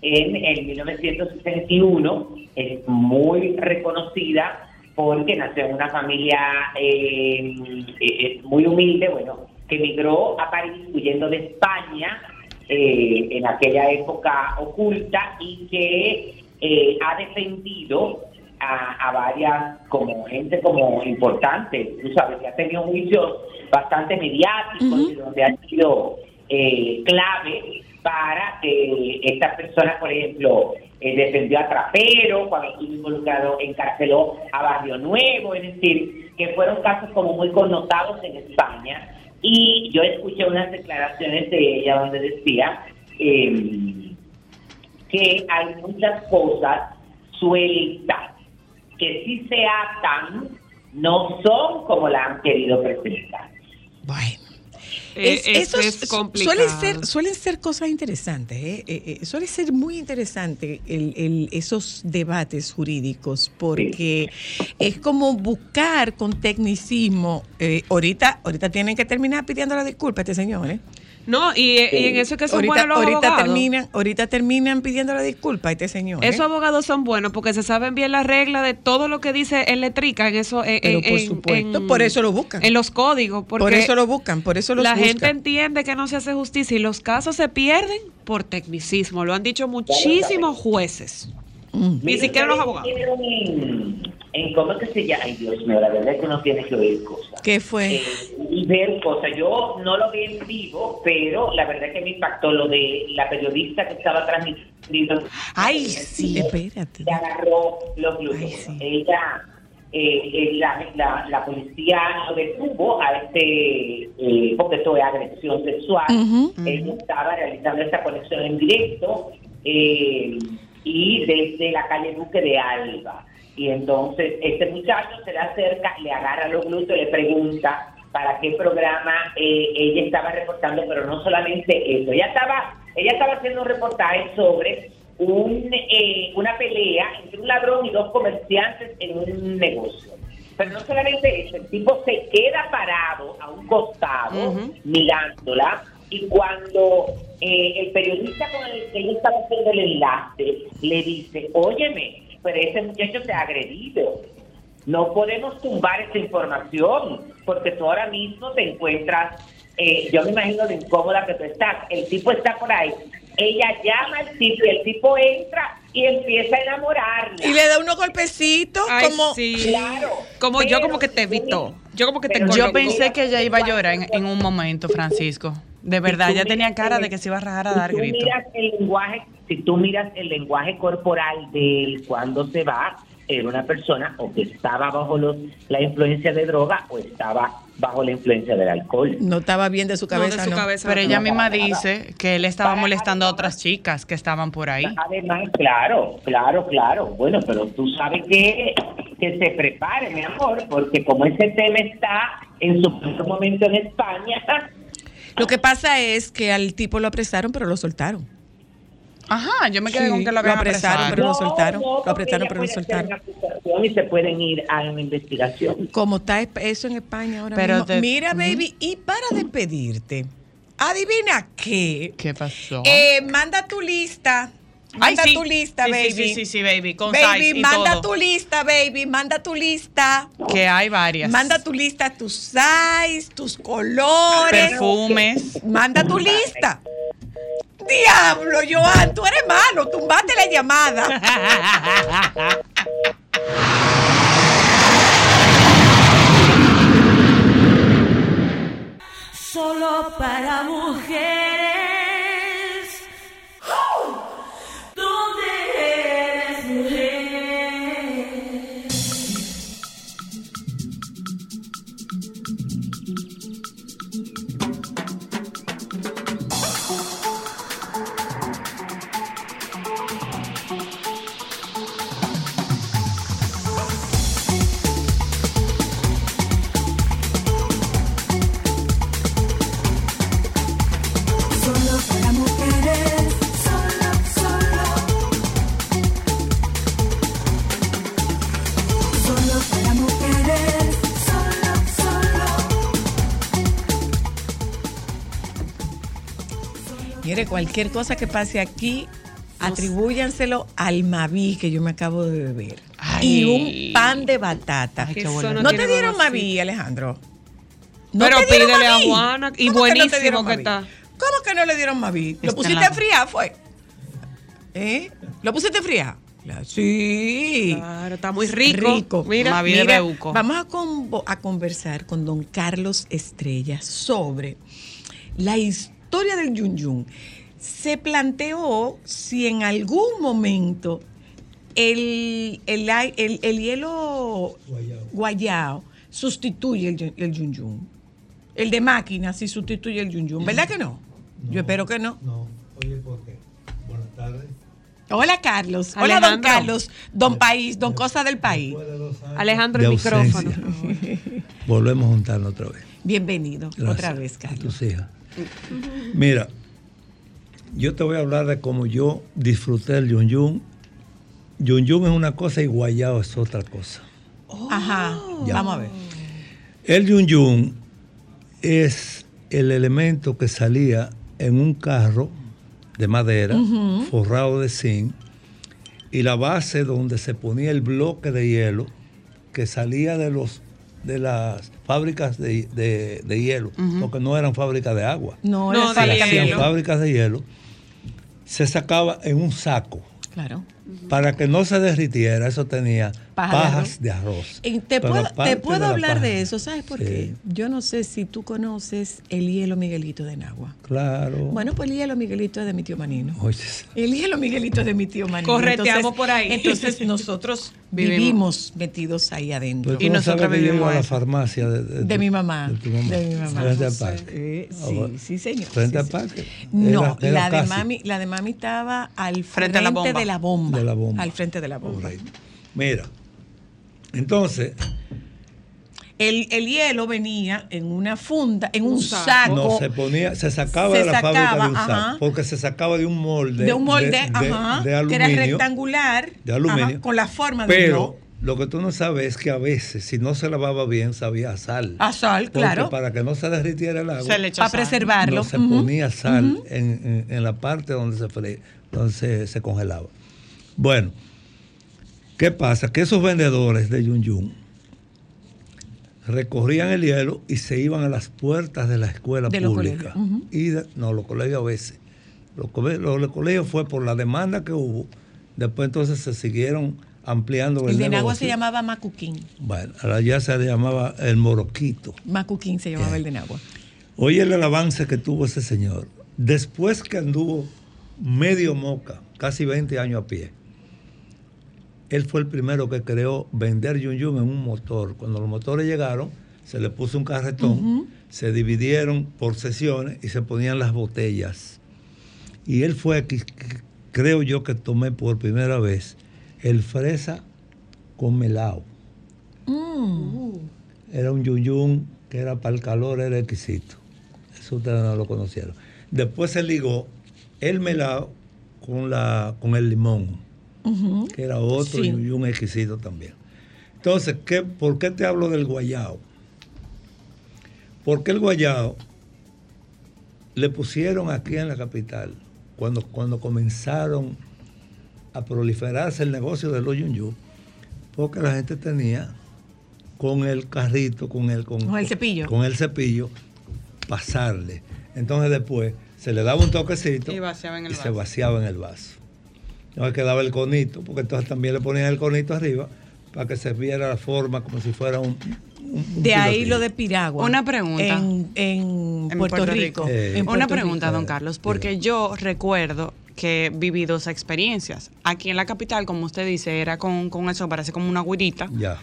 en el 1961, es muy reconocida porque nació en una familia eh, eh, muy humilde, bueno, que emigró a París huyendo de España eh, en aquella época oculta y que eh, ha defendido a, a varias como gente como importante, tú sabes, que ha tenido juicios bastante mediáticos y donde ha sido eh, clave para que esta persona, por ejemplo, eh, defendió a Trapero, cuando estuvo involucrado, encarceló a Barrio Nuevo, es decir, que fueron casos como muy connotados en España. Y yo escuché unas declaraciones de ella donde decía eh, que hay muchas cosas sueltas que si se atan no son como la han querido presentar. Bueno. Eh, Es- es complicado. suelen ser, suelen ser cosas interesantes, ¿eh? Eh, eh, suele ser muy interesante el, el- esos debates jurídicos porque es como buscar con tecnicismo. eh, ahorita, ahorita tienen que terminar pidiendo la disculpa a este señor, ¿eh? No, y, y en eso es que son ahorita, buenos los ahorita abogados. terminan, ahorita terminan pidiendo la disculpa a este señor. ¿eh? Esos abogados son buenos porque se saben bien las reglas de todo lo que dice el letrica en eso. en- Pero en- por en- supuesto, en- por eso lo buscan. En los códigos. Porque por eso lo buscan, por eso los la buscan. gente entiende que no se hace justicia y los casos se pierden por tecnicismo. Lo han dicho muchísimos jueces. Mm. Ni siquiera los abogados. En, cómo que se llama, ay Dios mío, la verdad es que uno tiene que oír cosas. ¿Qué fue? Eh, y ver cosas. Yo no lo vi en vivo, pero la verdad es que me impactó lo de la periodista que estaba transmitiendo. Ay, sí. Espérate. Le agarró los glúteos. Sí. Ella, eh, eh, la, la, la policía lo detuvo a este, eh, porque esto es agresión sexual. Ujú, Él estaba realizando esta conexión en directo eh, y desde la calle Duque de Alba. Y entonces este muchacho se le acerca, le agarra los glúteos, le pregunta para qué programa eh, ella estaba reportando, pero no solamente eso, ella estaba, ella estaba haciendo un reportaje sobre un, eh, una pelea entre un ladrón y dos comerciantes en un negocio. Pero no solamente eso, el tipo se queda parado a un costado mirándola y cuando eh, el periodista con el que él estaba haciendo el enlace le dice, óyeme, pero ese muchacho te ha agredido. No podemos tumbar esa información porque tú ahora mismo te encuentras, eh, yo me imagino lo incómoda que tú estás. El tipo está por ahí. Ella llama al tipo y el tipo entra y empieza a enamorarla. Y le da unos golpecitos Ay, como... sí. Claro. Como yo como que te evitó. Yo como que te Yo pensé que ella iba a llorar en, en un momento, Francisco. De verdad, Si tú ya tenía cara el- de que se iba a rajar a si dar tú gritos. miras el lenguaje, si tú miras el lenguaje corporal de él cuando se va, era una persona o que estaba bajo los, la influencia de droga o estaba bajo la influencia del alcohol. No estaba bien de su No, de cabeza, su no. cabeza. Pero no. ella misma nada. dice que él estaba Para molestando a otras chicas que estaban por ahí. Además, claro, claro, claro. Bueno, pero tú sabes que, que se prepare, mi amor, porque como ese tema está en su primer momento en España, Lo que pasa es que al tipo lo apresaron, pero lo soltaron. Ajá, yo me quedé Sí, con que lo lo habían apresaron, apresado. pero lo soltaron, lo apretaron, pero lo soltaron. Y se pueden ir a una investigación. Como está eso en España ahora Pero mismo. te- Mira, baby, y para despedirte, adivina qué. ¿Qué pasó? Eh, manda tu lista. Ay, Manda sí. tu lista, Sí, sí, baby. Sí, sí, sí, baby, con baby, size y manda todo. tu lista, baby. Manda tu lista. Que hay varias. Manda tu lista, tus size, tus colores. perfumes. Manda tu lista. Diablo, Joan, tú eres malo. Tumbate la llamada. Solo para mujeres. Mire, cualquier cosa que pase aquí, atribúyanselo al Maví que yo me acabo de beber. Ay. Y un pan de batata. Ay, bueno. no ¿No tiene te dieron. Maví, Alejandro? ¿No Pero te dieron pídele a Mavi? Juana, y ¿Cómo que no te buenísimo que está. ¿Cómo que no le dieron Mavi? ¿Lo pusiste la- friar, fue? ¿Eh? ¿Lo pusiste a friar? La- Sí. Claro, está muy rico. Rico. Mira, Mavi de Mira, Beuco. vamos a, a conversar con don Carlos Estrella sobre la historia del Yun Yun. Se planteó si en algún momento el, el, el- el hielo guayao sustituye el, yun- el Yun Yun. El de máquina sí sustituye el Yun Yun. ¿Verdad que no? Yo espero que no. No, oye, ¿por qué? Buenas tardes. Hola Carlos. Hola don. Carlos. Don País, don Cosa del País. Alejandro, el micrófono. Volvemos a juntarnos otra vez. Bienvenido Gracias otra vez, a Carlos. tus hijas. Mira, yo te voy a hablar de cómo yo disfruté el Yun Yun. Yun Yun es una cosa y Guayao es otra cosa. Ajá. Ya. Vamos a ver. El Yun Yun es el elemento que salía en un carro de madera forrado de zinc y la base donde se ponía el bloque de hielo que salía de los de las fábricas de, de- de hielo, porque no eran fábricas de agua, No, No, era de se fábrica de hacían hielo. fábricas de hielo, se sacaba en un saco. Claro. Para que no se derritiera, eso tenía Paja de pajas arroz. de arroz. Y te puedo, aparte te puedo de la hablar paja- de eso, ¿sabes por Sí, qué? Yo no sé si tú conoces el hielo Miguelito de Nagua. Claro. Bueno, pues el hielo Miguelito es de mi tío Manino. Oye, El hielo Miguelito es de mi tío Manino. Correteamos por ahí. Entonces nosotros Vivimos. vivimos metidos ahí adentro. Y nosotros vivimos a la farmacia de, de- De mi mamá. De, tu mamá. De mi mamá. Frente al parque. sí, bueno. sí, señor. Frente sí, al sí. parque. No, Era- era la, de mami, la de mami estaba al frente, Frente a la bomba. de la bomba. De la bomba. Al frente de la bomba. Correcto. Mira, entonces, El, el hielo venía en una funda, en un, Un saco. saco. no se ponía, se sacaba Se de la fábrica sacaba, de un saco, ajá. porque se sacaba de un molde. de un molde, de, ajá, de que era aluminio. rectangular, de aluminio. ajá, con la forma de Pero lo que tú no sabes es que a veces, si no se lavaba bien, sabía a sal. A sal, Porque claro. para que no se derritiera el agua, Se le echó para sal. preservarlo. no se ponía sal en, en- en la parte donde se fre- donde se, se congelaba. Bueno, ¿qué pasa? Que esos vendedores de Yun Yun recorrían el hielo y se iban a las puertas de la escuela De pública. y de- no, los colegios a veces. Los, cole- los- los colegios fue por la demanda que hubo. Después entonces se siguieron ampliando el, El de Nagua se llamaba Macuquín. Bueno, ahora ya se le llamaba el moroquito. Macuquín se llamaba el de Nagua. Oye el avance que tuvo ese señor. Después que anduvo medio moca, casi 20 años a pie, él fue el primero que creó vender Yun Yun en un motor. Cuando los motores llegaron, se le puso un carretón, se dividieron por sesiones y se ponían las botellas. Y él fue, creo yo que tomé por primera vez el fresa con melao. Era un yun yun que era para el calor, era exquisito. Eso ustedes no lo conocieron. Después se ligó el melao con, la, con el limón, que era otro Sí. yun yun exquisito también. Entonces, ¿qué, ¿por qué te hablo del guayao? Porque el guayao le pusieron aquí en la capital, cuando, cuando comenzaron a proliferarse el negocio de los yun, porque la gente tenía con el carrito, con el, con, Con el cepillo. Con el cepillo, pasarle. Entonces después se le daba un toquecito Y vaciaba en el y se vaciaba en el vaso. No quedaba el conito, porque entonces también le ponían el conito arriba para que se viera la forma como si fuera un... un- un De ahí lo de Piragua. Una pregunta. En, en En Puerto, Puerto Rico. Rico. Eh, En Una pregunta, Rico. don Carlos, porque yo recuerdo que he vivido esa experiencias. Aquí en la capital, como usted dice, era con, con eso, parece como una guirita. Ya.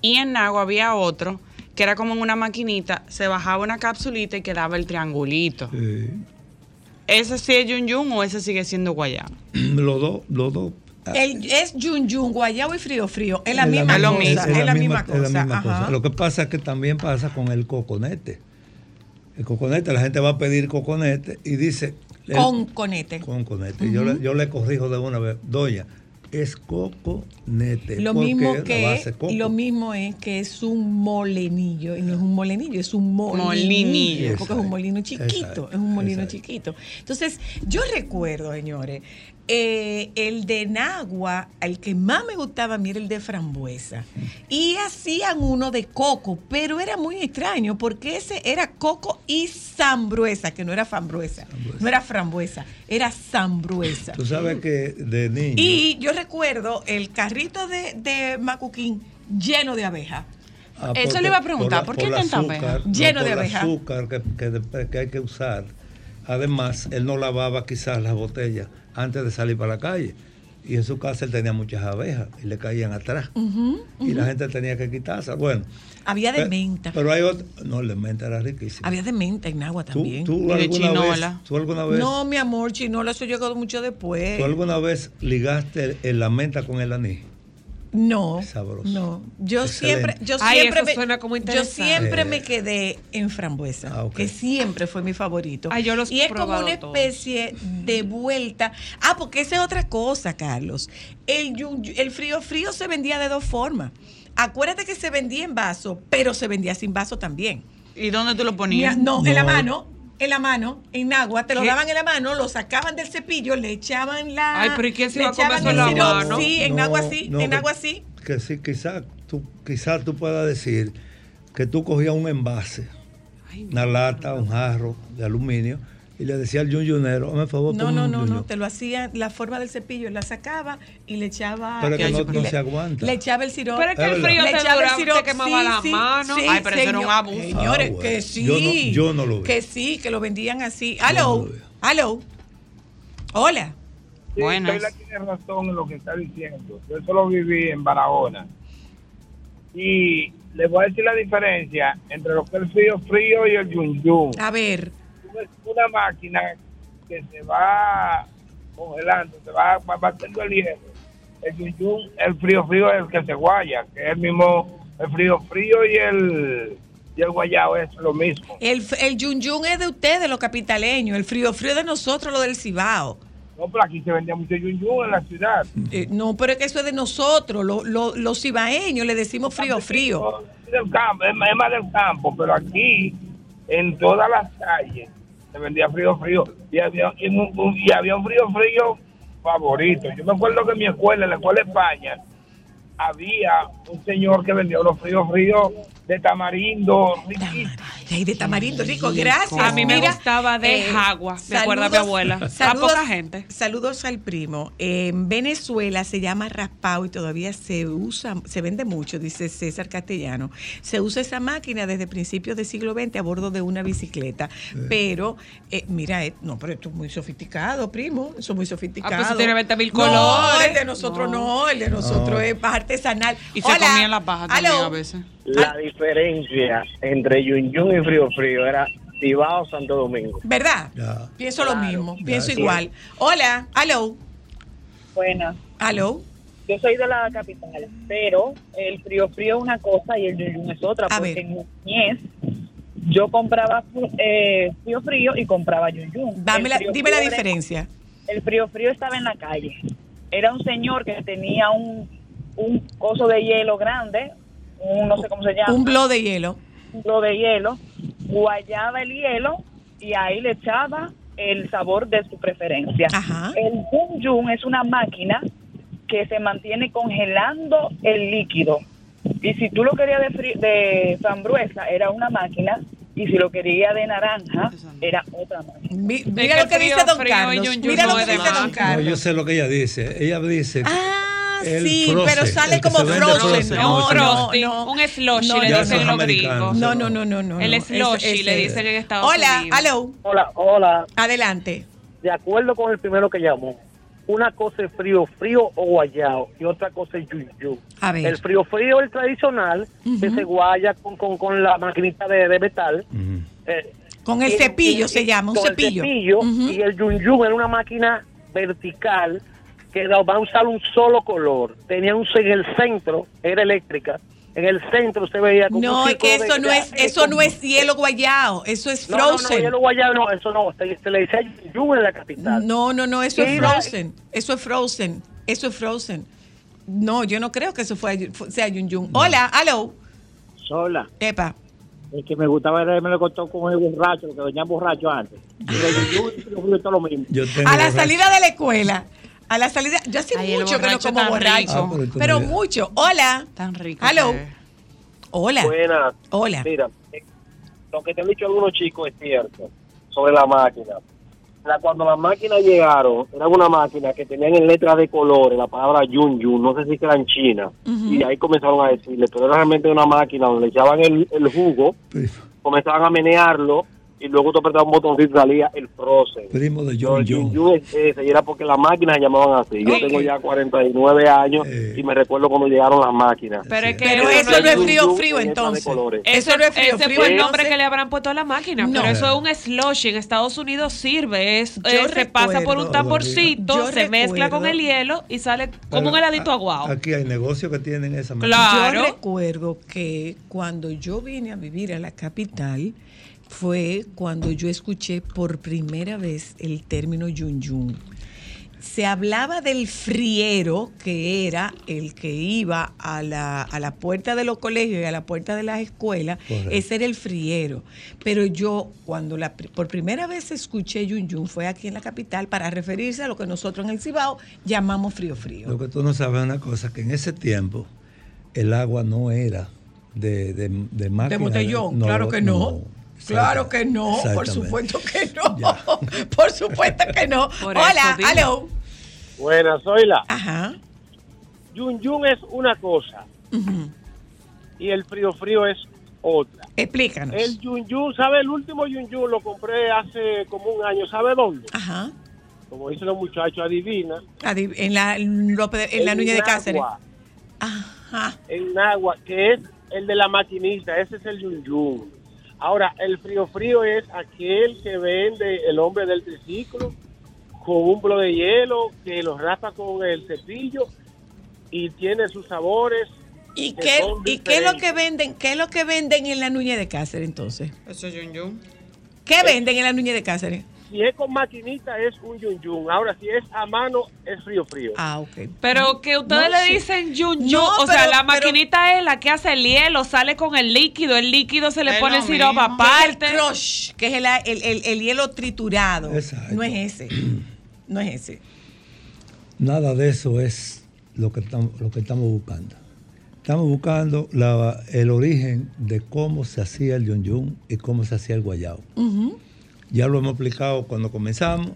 Y en Nagua había otro que era como en una maquinita, se bajaba una capsulita y quedaba el triangulito. Sí. ¿Ese sí es Yun Yun o ese sigue siendo guayaba? Los dos, los dos. El, es yun yun, guayabo y frío frío. Es la es misma lo cosa. mismo. Es, la misma cosa. la misma ajá. cosa. Lo que pasa es que también pasa con el coconete. El coconete, la gente va a pedir coconete y dice... el- Con conete. con conete. Y yo, le, yo le corrijo de una vez, doña, es coconete. Lo mismo que lo mismo es que es un molenillo y no es un molenillo, es un molinillo, Molinillo. porque es un molino chiquito, Exacto, es un molino exacto. chiquito. Entonces, yo recuerdo, señores, eh, el de Nagua, el que más me gustaba a mí era el de frambuesa. Y hacían uno de coco, pero era muy extraño porque ese era coco y zambruesa, que no era frambuesa. No era frambuesa, era zambruesa. Tú sabes que de niño. Y yo recuerdo el carrito de, de Macuquín lleno de abejas. Ah, Eso porque- le iba a preguntar, la- ¿por qué tanta abeja? no, Lleno por de el abeja. azúcar que, que que hay que usar. Además, él no lavaba quizás las botellas antes de salir para la calle. Y en su casa él tenía muchas abejas y le caían atrás. Y la gente tenía que quitarse. Bueno. Había de menta. Pero hay otro. No, la menta era riquísima. Había de menta en Nagua ¿Tú, también. tú Y de alguna chinola. vez, tú alguna vez, No, mi amor, chinola, eso llegó mucho después. tú alguna vez ligaste el- la menta con el anís? No, Sabroso. no. Yo Excelente. siempre, yo Ay, siempre, me, suena como yo siempre Eh. me quedé en frambuesa, Ah, que siempre fue mi favorito. Ay, yo los he y es como una todos. especie de vuelta. Ah, porque esa es otra cosa, Carlos. El, el frío frío se vendía de dos formas. Acuérdate que se vendía en vaso, pero se vendía sin vaso también. ¿Y dónde tú lo ponías? no, en la No. mano, en la mano, en agua, te lo ¿Qué? daban en la mano, lo sacaban del cepillo, le echaban la. Ay, pero ¿y quién se le iba a comer en el la sirope, mano? Sí, en No, agua sí, no, en que- agua sí. Que sí, quizás tú, quizá tú puedas decir que tú cogías un envase, una lata, un jarro de aluminio, y le decía al yunyunero, hazme favor, No, no, no, yunyun". no, te lo hacía la forma del cepillo, la sacaba y le echaba. Pero que no- le- se aguanta. Le echaba el sirope. Pero es que el frío Le echaba el sirope, te quemaba sí, las sí, manos. sí, Ay, pero eso era un señor. abuso. Señores, Ah, bueno. que sí. Yo no- yo no lo vi. Que sí, que lo vendían así. Aló, aló. Hola. Sí, Buenas. Sheila tiene razón en lo que está diciendo. Yo eso lo viví en Barahona. Y les voy a decir la diferencia entre lo que es el frío frío y el yun yun. A ver. Es una máquina que se va congelando, se va, va batiendo el hielo. El yun yun, el frío frío es el que se guaya, que es el mismo, el frío frío y el, y el guayao es lo mismo. El, el yun yun es de ustedes, los capitaleños. El frío frío es de nosotros, lo del Cibao. No, pero aquí se vendía mucho yun yun en la ciudad. Eh, no, pero es que eso es de nosotros, lo- lo- los cibaeños le decimos frío frío. Es del campo, es más del campo, pero aquí, en todas las calles, se vendía frío frío. Y había, y y había un frío frío favorito. Yo me acuerdo que en mi escuela, en la escuela de España, había un señor que vendía unos fríos fríos de tamarindo, riquísimos. Ay, de tamarindo rico, gracias. A mí me Mira, gustaba de eh, jagua, me acuerdo a mi saludos- abuela. A Saludos, poca gente. Saludos al primo. En Venezuela se llama raspado y todavía se usa, se vende mucho, dice César Castellano. Se usa esa máquina desde principios del siglo XX a bordo de una bicicleta. Pero, eh, mira, eh, no, pero esto es muy sofisticado, primo. Eso es muy sofisticado. Ah, pues eso tiene 20.000 No, colores. el de nosotros no, No. el de nosotros No. es más artesanal. Y se comían la paja también a veces. La diferencia entre Yun Yun y Frío Frío era Cibao Santo Domingo. ¿Verdad? Pienso lo mismo, pienso igual. Hola, aló, Buenas. aló. Yo soy de la capital, pero el frío frío es una cosa y el yun yun es otra. A porque ver. en mi niñez yo compraba eh, frío frío y compraba yun yun. Dame la- frío dime la era- diferencia. el frío frío estaba en la calle. Era un señor que tenía un, un coso de hielo grande, un no sé cómo se llama, Un blow de hielo. un blow de hielo, guayaba el hielo y ahí le echaba el sabor de su preferencia. Ajá. El Yun Yun es una máquina que se mantiene congelando el líquido. Y si tú lo querías de, fri- de frambuesa, era una máquina. Y si lo quería de naranja, era otra máquina. Mi- mira lo que frío dice Don Carlos. yun yun Mira no lo que dice Don. No, Carlos. yo sé lo que ella dice. Ella dice. Ah, sí, frozen, pero sale el que como frozen. No, un no, un slushy, No, le dicen no. los gringos. No, no, no, no, no. El slushy le dicen en Estados Hola, Unidos. aló. Hola, hola. Adelante. De acuerdo con el primero que llamó, una cosa es frío frío o guayao y otra cosa es Yun Yun. A ver. El frío frío, el tradicional, que Ujú. se guaya con, con, con la maquinita de, de metal. Ujú. eh, Con el y- cepillo y- se llama, un con el cepillo. cepillo, Ujú. Y el Yun Yun era una máquina vertical que va a usar un solo color. Tenía un en el centro, era eléctrica. En el centro se veía como No, un es que eso de no es, eso no como- es hielo guayao, eso es No, no, no, frozen. hielo guayabo no, eso no, se, se le dice Yun Yun en la capital. No, no, no, eso es frozen. Eso es frozen. Eso es frozen. No, yo no creo que eso fue, sea Yun Yun. Hola, aló. Sola. Epa. El que me gustaba era, me lo contó con el borracho, lo que venían borracho antes. Pero yo, yo, yo, yo, lo mismo. A la borracho. salida de la escuela. A la salida, yo hace Ay, mucho que no como borracho. Ah, pero mucho. Hola. Tan rico. Hello. Hola. Buenas. Hola. Mira, lo que te han dicho algunos chicos es cierto sobre la máquina. La- cuando las máquinas llegaron, era una máquina que tenían en letras de colores la palabra Yun Yun, no sé si que era en China, y ahí comenzaron a decirle, pero era realmente una máquina donde le echaban el, el jugo, comenzaban a menearlo y luego tú apretabas un botoncito y salía el frozen. primo de John John. Es ese, y era porque las máquinas se llamaban así. Yo Ok. tengo ya 49 años Eh. y me recuerdo cuando llegaron las máquinas. Pero es que Pero eso eso no es frío frío en entonces. Eso no es frío ese frío. fue el no nombre que le habrán puesto a la máquina, No. pero eso es un slushy. En Estados Unidos sirve, es, eh, se pasa por recuerdo- un tamborcito, se mezcla con recuerdo- el hielo y sale como un heladito aguado. Aquí hay negocios que tienen esa máquina. Claro. Yo recuerdo que cuando yo vine a vivir a la capital fue cuando yo escuché por primera vez el término yun yun. Se hablaba del friero, que era el que iba a la, a la puerta de los colegios y a la puerta de las escuelas. Correcto. Ese era el friero. Pero yo, cuando la, por primera vez escuché yun yun, fue aquí en la capital para referirse a lo que nosotros en el Cibao llamamos frío frío. Lo que tú no sabes es una cosa, que en ese tiempo el agua no era de, de, de máquina. De botellón, claro que no. Claro que no, por supuesto que no. Ya. Por supuesto que no. Por Hola, aló. Buenas, soy la. Ajá. Yun Yun es una cosa ujú. y el frío frío es otra. Explícanos. El Yun Yun, ¿sabe? El último Yun Yun lo compré hace como un año. ¿Sabe dónde? Ajá. Como dicen los muchachos, adivina. Adi- En la, López- en la Nuña de Cáceres. Ajá. En Nagua, que es el de la maquinista. Ese es el Yun Yun. Ahora, el frío frío es aquel que vende el hombre del triciclo con un blo de hielo que lo raspa con el cepillo y tiene sus sabores. ¿Y que qué, ¿Y qué es lo que venden? ¿Qué es lo que venden en la Nuña de Cáceres entonces? Eso es yun yun. ¿Qué venden en la Nuña de Cáceres? Si es con maquinita es un Yun Yun. Ahora, si es a mano es frío frío. Ah, ok. Pero que ustedes No le dicen yun yun, No, o sea, la pero- maquinita es la que hace el hielo, sale con el líquido, el líquido se le pone sirope mismo. aparte. El crush, que es el, el- el- el hielo triturado. Exacto. No es ese. No es ese. Nada de eso es lo que estamos, lo que estamos buscando. Estamos buscando la- el origen de cómo se hacía el yun yun y cómo se hacía el guayao. Ujú. Ya lo hemos explicado cuando comenzamos.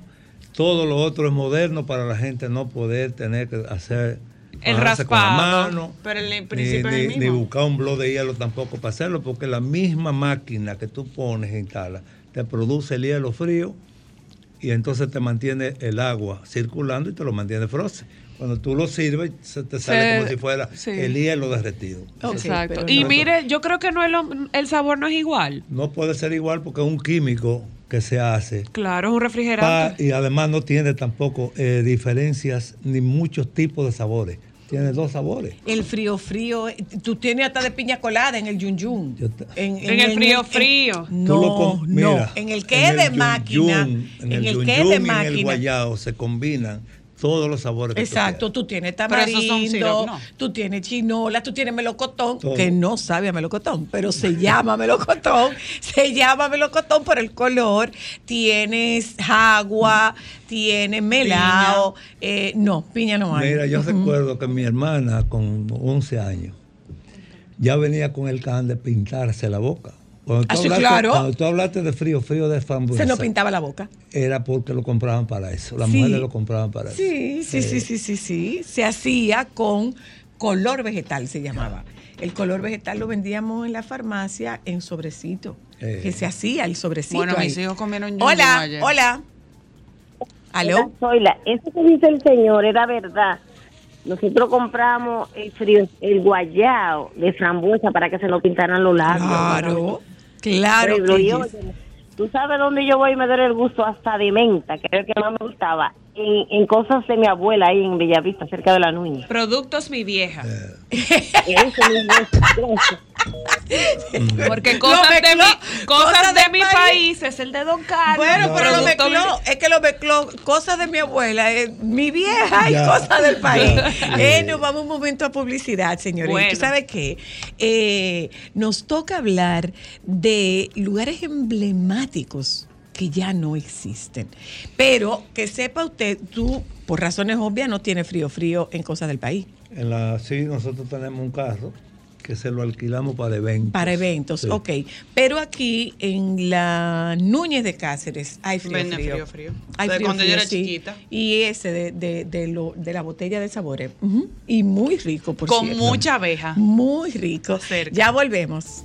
Todo lo otro es moderno para la gente no poder tener que hacer El bajarse con la raspado. mano, Pero el ni, principio es el ni- ni mismo. buscar un blog de hielo tampoco para hacerlo, porque la misma máquina que tú pones en instala te produce el hielo frío y entonces te mantiene el agua circulando y te lo mantiene frozen. Cuando tú lo sirves, se te sale Se- como si fuera sí. el hielo derretido. Exacto. Y no- mire, yo creo que no es lo- el sabor no es igual. No puede ser igual porque es un químico que se hace Claro, es un Pa- refrigerante. y además no tiene tampoco eh, diferencias ni muchos tipos de sabores. Tiene dos sabores. El frío frío, eh, tú tienes hasta de piña colada en el yun yun. Yo te- En, En el frío frío. no, com- no, mira, en el que es de máquina, en, el, que es de y en el máquina. guayao se combinan todos los sabores. que tú Exacto, tú tienes tamarindo, tú tienes chinola, tú tienes melocotón, Todo. que no sabe a melocotón, pero se llama melocotón, se llama melocotón por el color, tienes agua, tienes melao, eh, no, piña no hay. Mira, yo recuerdo que mi hermana con 11 años ya venía con el can de pintarse la boca. Cuando tú, Ah, sí, hablaste, claro. cuando tú hablaste de frío, frío de frambuesa, Se nos pintaba la boca. era porque lo compraban para eso. Las Sí. mujeres lo compraban para eso. Sí, sí, sí, Eh, sí, sí, sí. Se hacía con color vegetal, se llamaba. El color vegetal lo vendíamos en la farmacia en sobrecito. Eh. Que se hacía el sobrecito. Bueno, ahí. mis hijos comieron Hola, ayer. hola. ¿Aló? Zoila, eso que dice el señor era verdad. Nosotros compramos el frío, el guayao de frambuesa para que se lo pintaran los labios. Claro, claro. Pero, y que oye, Tú sabes dónde yo voy y me doy el gusto hasta de menta, que era el que más me gustaba. En, en cosas de mi abuela ahí en Bellavista, cerca de la Nuña. Productos mi vieja. Porque cosas, de, mezcló, mi, cosas cosas de mi país. país es el de Don Carlos. Bueno, pero lo mezcló, es que lo mezcló cosas de mi abuela, eh, mi vieja y cosas del país. Ya. Eh, nos vamos un momento a publicidad, señores. Bueno. ¿Tú sabes qué? Eh, nos toca hablar de lugares emblemáticos que ya no existen. Pero que sepa usted, tú, por razones obvias, no tienes frío frío en cosas del país. En la sí, nosotros tenemos un carro que se lo alquilamos para eventos. Para eventos, Sí. ok. Pero aquí en la Núñez de Cáceres hay frío Venden frío. frío frío. Hay De frío cuando yo era sí. chiquita. Y ese de, de, de lo, de la botella de sabores. Y muy rico, por Con cierto. mucha abeja. Muy rico. Ya volvemos.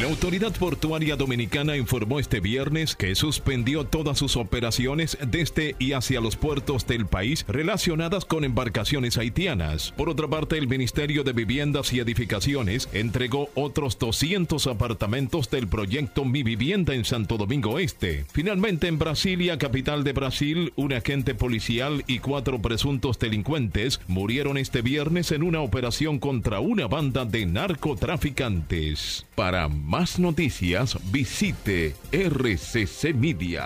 La autoridad portuaria dominicana informó este viernes que suspendió todas sus operaciones desde y hacia los puertos del país relacionadas con embarcaciones haitianas. Por otra parte, el Ministerio de Viviendas y Edificaciones entregó otros 200 apartamentos del proyecto Mi Vivienda en Santo Domingo Este. Finalmente, en Brasilia, capital de Brasil, un agente policial y cuatro presuntos delincuentes murieron este viernes en una operación contra una banda de narcotraficantes. Para más noticias, visite rccmedia.com.do.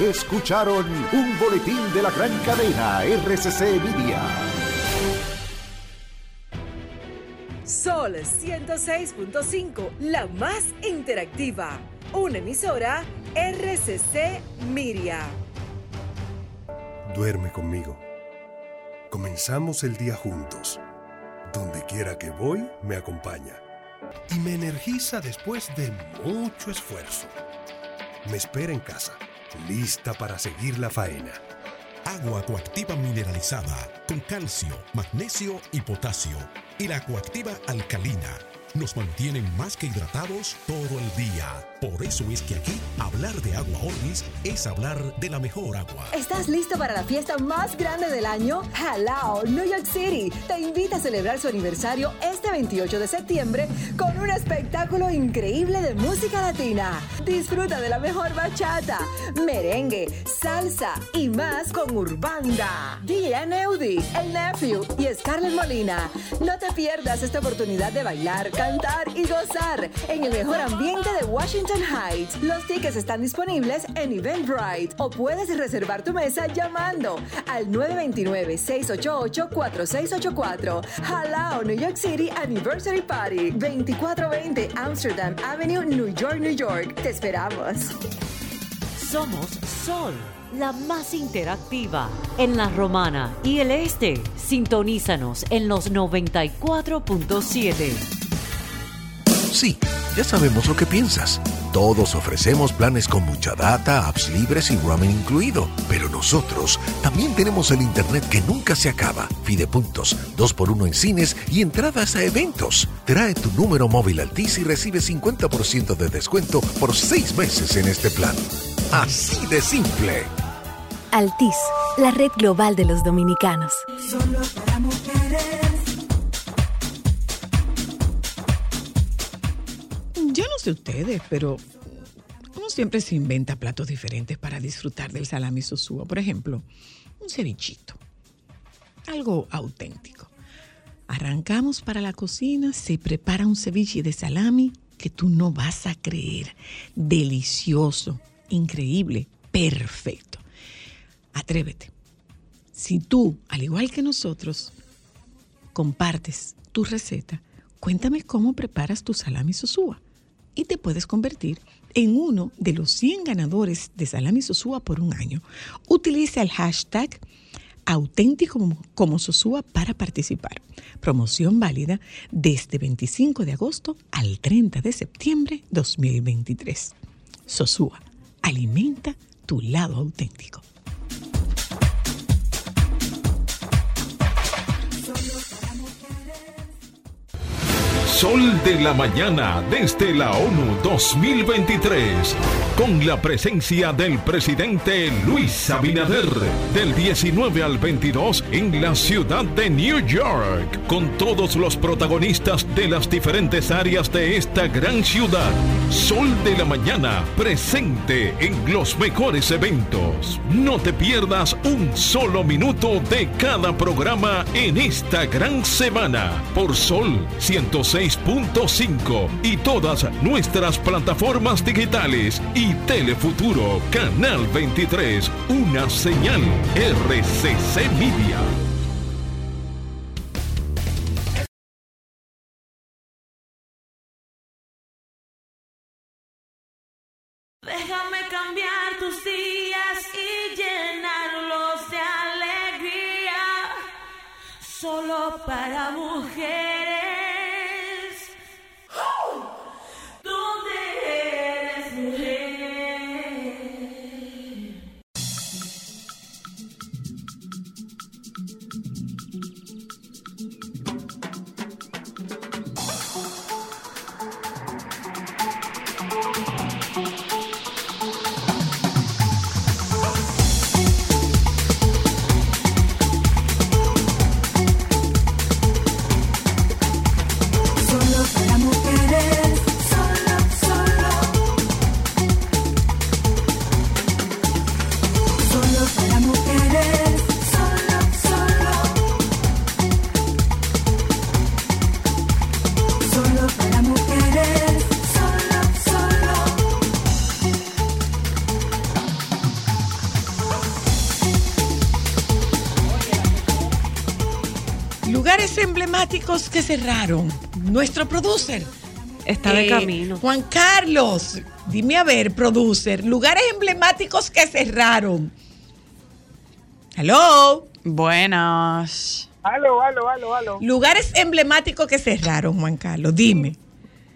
Escucharon un boletín de la gran cadena RCC Media. Sol 106.5, la más interactiva. Una emisora RCC Miria. Duerme conmigo. Comenzamos el día juntos. Donde quiera que voy, me acompaña. Y me energiza después de mucho esfuerzo. Me espera en casa, lista para seguir la faena. Agua coactiva mineralizada con calcio, magnesio y potasio. Y la coactiva alcalina nos mantienen más que hidratados todo el día. Por eso es que aquí hablar de agua Orvis es hablar de la mejor agua. ¿Estás listo para la fiesta más grande del año? Halao New York City te invita a celebrar su aniversario este 28 de septiembre con un espectáculo increíble de música latina. Disfruta de la mejor bachata, merengue, salsa y más con Urbanda, DJ Neudi, El Nephew y Scarlett Molina. No te pierdas esta oportunidad de bailar, cantar y gozar en el mejor ambiente de Washington Los tickets están disponibles en Eventbrite o puedes reservar tu mesa llamando al 929-688-4684. Halao New York City Anniversary Party 2420 Amsterdam Avenue, New York, New York. Te esperamos. Somos Sol, la más interactiva en la Romana y el Este. Sintonízanos en los 94.7. Sí, ya sabemos lo que piensas. Todos ofrecemos planes con mucha data, apps libres y roaming incluido. Pero nosotros también tenemos el internet que nunca se acaba. Fidepuntos, 2x1 en cines y entradas a eventos. Trae tu número móvil Altis y recibe 50% de descuento por 6 meses en este plan. Así de simple. Altis, la red global de los dominicanos. Solo para mujeres. Sé ustedes, pero como siempre se inventa platos diferentes para disfrutar del salami sosúa. Por ejemplo, un cevichito. Algo auténtico. Arrancamos para la cocina, se prepara un ceviche de salami que tú no vas a creer. Delicioso, increíble, perfecto. Atrévete. Si tú, al igual que nosotros, compartes tu receta, cuéntame cómo preparas tu salami sosúa y te puedes convertir en uno de los 100 ganadores de Salami Sosúa por un año. Utiliza el hashtag auténtico como, Sosúa para participar. Promoción válida desde 25 de agosto al 30 de septiembre 2023. Sosúa, alimenta tu lado auténtico. Sol de la mañana desde la ONU 2023, con la presencia del presidente Luis Abinader, del 19 al 22 en la ciudad de New York, con todos los protagonistas de las diferentes áreas de esta gran ciudad. Sol de la mañana presente en los mejores eventos. No te pierdas un solo minuto de cada programa en esta gran semana por Sol 106 96.5 y todas nuestras plataformas digitales y Telefuturo Canal 23, una señal RCC Media. Déjame cambiar tus días y llenarlos de alegría. Solo para mujeres. Emblemáticos que cerraron. Nuestro producer. Está de camino. Juan Carlos, dime a ver, producer, lugares emblemáticos que cerraron. Hello. Buenas. Aló, aló, aló, aló. Lugares emblemáticos que cerraron, Juan Carlos, dime.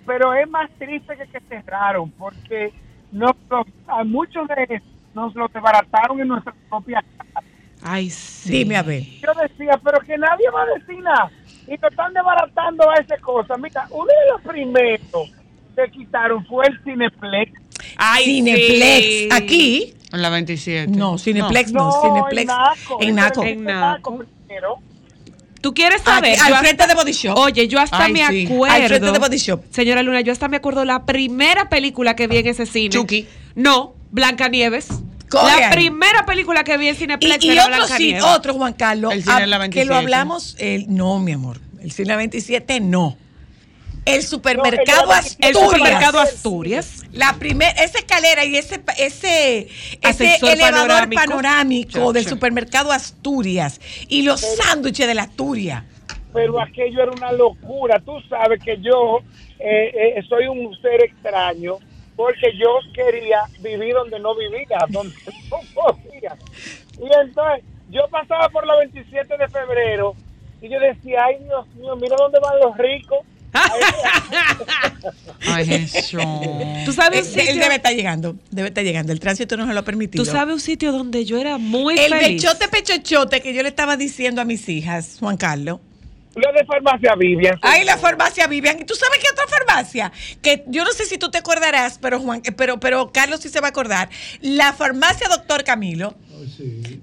Pero es más triste que que cerraron, porque nos, a muchos de nos lo desbarataron en nuestra propia casa. Ay, sí. Dime a ver. Yo decía, pero que nadie va a decir nada. Y nos están desbaratando a esa cosa. Mira, uno de los primeros que quitaron fue el Cineplex. Ay, Cineplex, sí. aquí. En la 27. No, Cineplex no, No, Cineplex. en Naco. En Naco. En Naco primero. ¿Tú quieres saber? Aquí, al frente hasta- de Body Shop. Oye, yo hasta Ay, me sí. acuerdo. Al frente de Body Shop. Señora Luna, yo hasta me acuerdo la primera película que vi en ese cine. Chucky. No, Blancanieves. La primera película que vi en Cineplex Y, y era otro, sí, otro, Juan Carlos, El cine ah, que 27. lo hablamos, el, no, mi amor, el cine 27 no. El supermercado No, el Asturias. El supermercado Asturias. La primera, esa escalera y ese, ese, ese elevador panorámico. del supermercado Asturias y los sándwiches de la Asturias. pero aquello era una locura. Tú sabes que yo eh, eh, soy un ser extraño porque yo quería vivir donde no vivía, donde no podía. Y entonces yo pasaba por la 27 de febrero y yo decía, ay Dios mío, mira dónde van los ricos. Ay, Jesús. ¿Tú sabes un Él, sitio? debe estar llegando, debe estar llegando. El tránsito no se lo ha permitido. ¿Tú sabes un sitio donde yo era muy el feliz? bechote pechochote que yo le estaba diciendo a mis hijas, Juan Carlos. Lo de farmacia Vivian. Ay, la farmacia Vivian. ¿Y tú sabes qué otra farmacia? Que yo no sé si tú te acordarás, pero Juan, eh, pero, pero Carlos sí se va a acordar. La farmacia Doctor Camilo.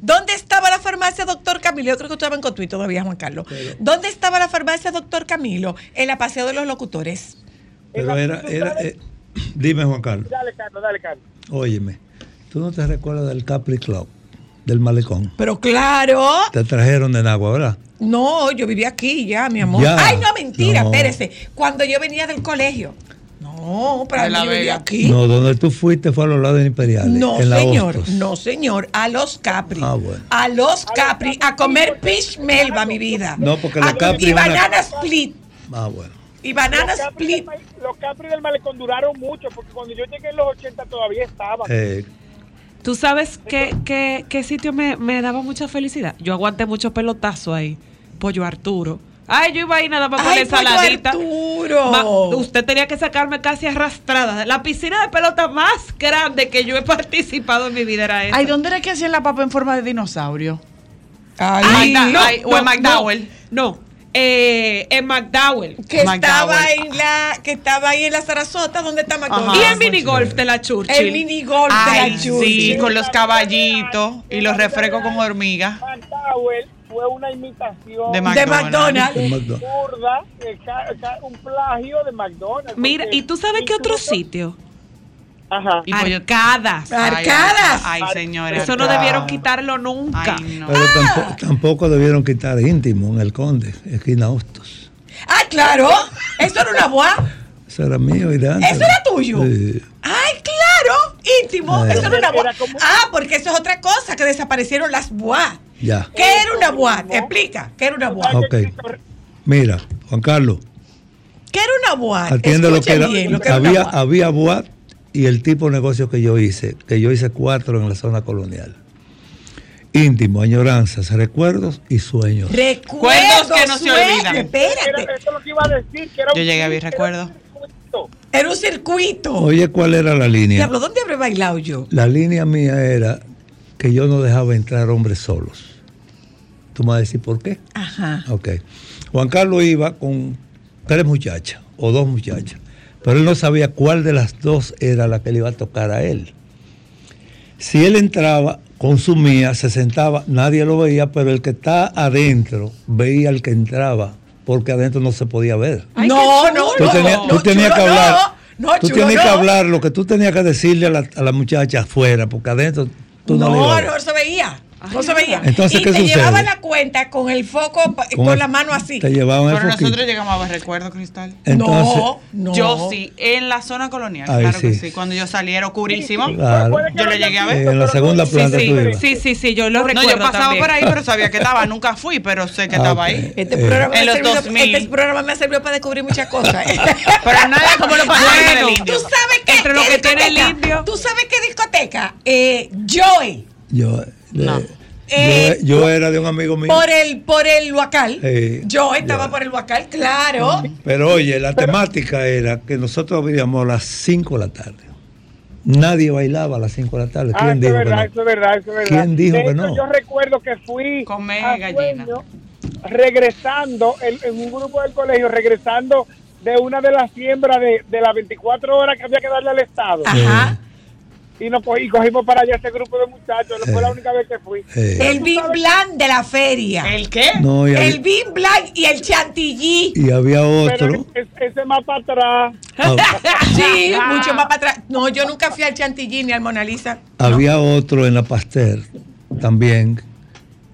¿Dónde estaba la farmacia Doctor Camilo? Yo creo que tú estabas en Cotuí todavía, Juan Carlos. ¿Dónde estaba la farmacia Doctor Camilo? En la Paseo de los Locutores. Pero era, era eh, dime Juan Carlos, Dale, Carlos, dale, Carlos. óyeme, ¿tú no te recuerdas del Capri Club, del malecón? Pero claro. Te trajeron de Nagua, ¿verdad? No, yo vivía aquí ya, mi amor. Ya. Ay, no, mentira, No. espérese. Cuando yo venía del colegio. No, pero De La yo vivía aquí. No, donde tú fuiste fue a los lados de Imperiales. No, en la señor, Hostos. no, señor, a los Capri. Ah, bueno. A los Capri, a comer fish melva, mi vida. No, porque los A- Capri Y banana split. Ah, bueno. Y banana Los Capri, del, split. los Capri del Malecón duraron mucho porque cuando yo llegué en los 80 todavía estaban. Eh, ¿Tú sabes qué, qué, qué sitio me, me daba mucha felicidad? Yo aguanté mucho pelotazo ahí. Pollo Arturo. Ay, yo iba ahí nada más con Ay, ensaladita. Arturo. Ma- usted tenía que sacarme casi arrastrada. La piscina de pelota más grande que yo he participado en mi vida era esa. Ay, ¿dónde era que hacían la papa en forma de dinosaurio? Ay, Magda- no, ay, o en no, McDowell. No, eh, en McDowell. Que McDowell. estaba en la, que estaba ahí en la Sarasota, donde está McDonald's. Y el minigolf de la Churchill. El minigolf de Ay, la sí, Churchill. con los caballitos y los refrescos con hormigas. McDowell fue una imitación De De McDonald's. McDonald's. en McDonald's. burda, eh, un plagio de McDonald's. Mira, ¿y tú sabes qué otro sitio? Ajá. Y Arcadas. Ay, Arcadas. Ay, señora. Eso no debieron quitarlo nunca. Ay, no. Pero tampoco, tampoco debieron quitar íntimo en el Conde, esquina Hostos. Ah, claro. Eso era una boa. Eso era mío y de antes. ¿Eso era tuyo? Sí. Ay, claro, íntimo. Eh. Eso era una boa. Ah, porque eso es otra cosa, que desaparecieron las boas. Ya. ¿Qué era una boa? Explica, ¿qué era una boa? Ok. Mira, Juan Carlos, ¿Qué era una boa? atiende lo que era. bien, lo que era una había, boa. había boat y el tipo de negocio que yo hice, que yo hice cuatro en la zona colonial. Íntimo, añoranzas, recuerdos y sueños. Recuerdos que no se olvidan. Espérate. Eso es lo que iba a decir. Que era Yo llegué a mi recuerdo. Era un circuito. Oye, ¿cuál era la línea? Diablo, ¿dónde habré bailado yo? La línea mía era que yo no dejaba entrar hombres solos. Tú me vas a decir por qué. Ajá. Ok. Juan Carlos iba con tres muchachas o dos muchachas, pero él no sabía cuál de las dos era la que le iba a tocar a él. Si él entraba, consumía, se sentaba, nadie lo veía, pero el que está adentro veía al que entraba, porque adentro no se podía ver. no, no, Tú no. tenías, tú no, tenías chulo, que hablar. No, no, tú chulo, tenías que no. hablar lo que tú tenías que decirle a la, a la muchacha afuera, porque adentro tú no, No, ver. no se veía. No se veía. Entonces, y ¿qué te sucede? llevaban la cuenta con el foco Con con, el- la mano así. te llevaban el Pero foquito. nosotros llegamos a ver recuerdo, Cristal. Entonces- no, no. Yo sí, en la zona colonial, Ahí claro que sí. sí. Cuando yo salí era oscurísimo. Claro. Yo lo llegué a ver. En la segunda Sí, planta sí, sí, sí, sí, yo lo No, recuerdo yo pasaba también. por ahí, pero sabía que estaba. Nunca fui, pero sé que estaba ahí. Este, Eh, programa me En ha los servido- 2000. este programa me ha servido para descubrir muchas cosas. ¿eh? Pero nada como lo pasó en el Tú sabes qué, Entre lo que tiene el indio. ¿Tú sabes qué discoteca? Eh, Joy. De- Eh, yo, yo era de un amigo mío. Por el, por el Huacal. Sí, Yo estaba por el Huacal, claro. Pero oye, la temática era que nosotros vivíamos a las 5 de la tarde. Nadie bailaba a las 5 de la tarde. Ah, ¿Quién eso es dijo que verdad, no? eso es verdad, eso es verdad. ¿Quién dijo que no? Yo recuerdo que fui Comer a gallina. Sueño, regresando, en, en un grupo del colegio, regresando de una de las siembras de, de las 24 horas que había que darle al Estado. Ajá. Y, nos co- y cogimos para allá ese grupo de muchachos. Fue la única vez que fui. Eh, El Big Blanc de la feria. ¿El qué? no, y, El había, Big Blanc y el Chantilly. y había Pero otro. es- ese más para atrás. Sí, mucho más para atrás. No, yo nunca fui al Chantilly ni al Mona Lisa. Había otro en la Pasteur también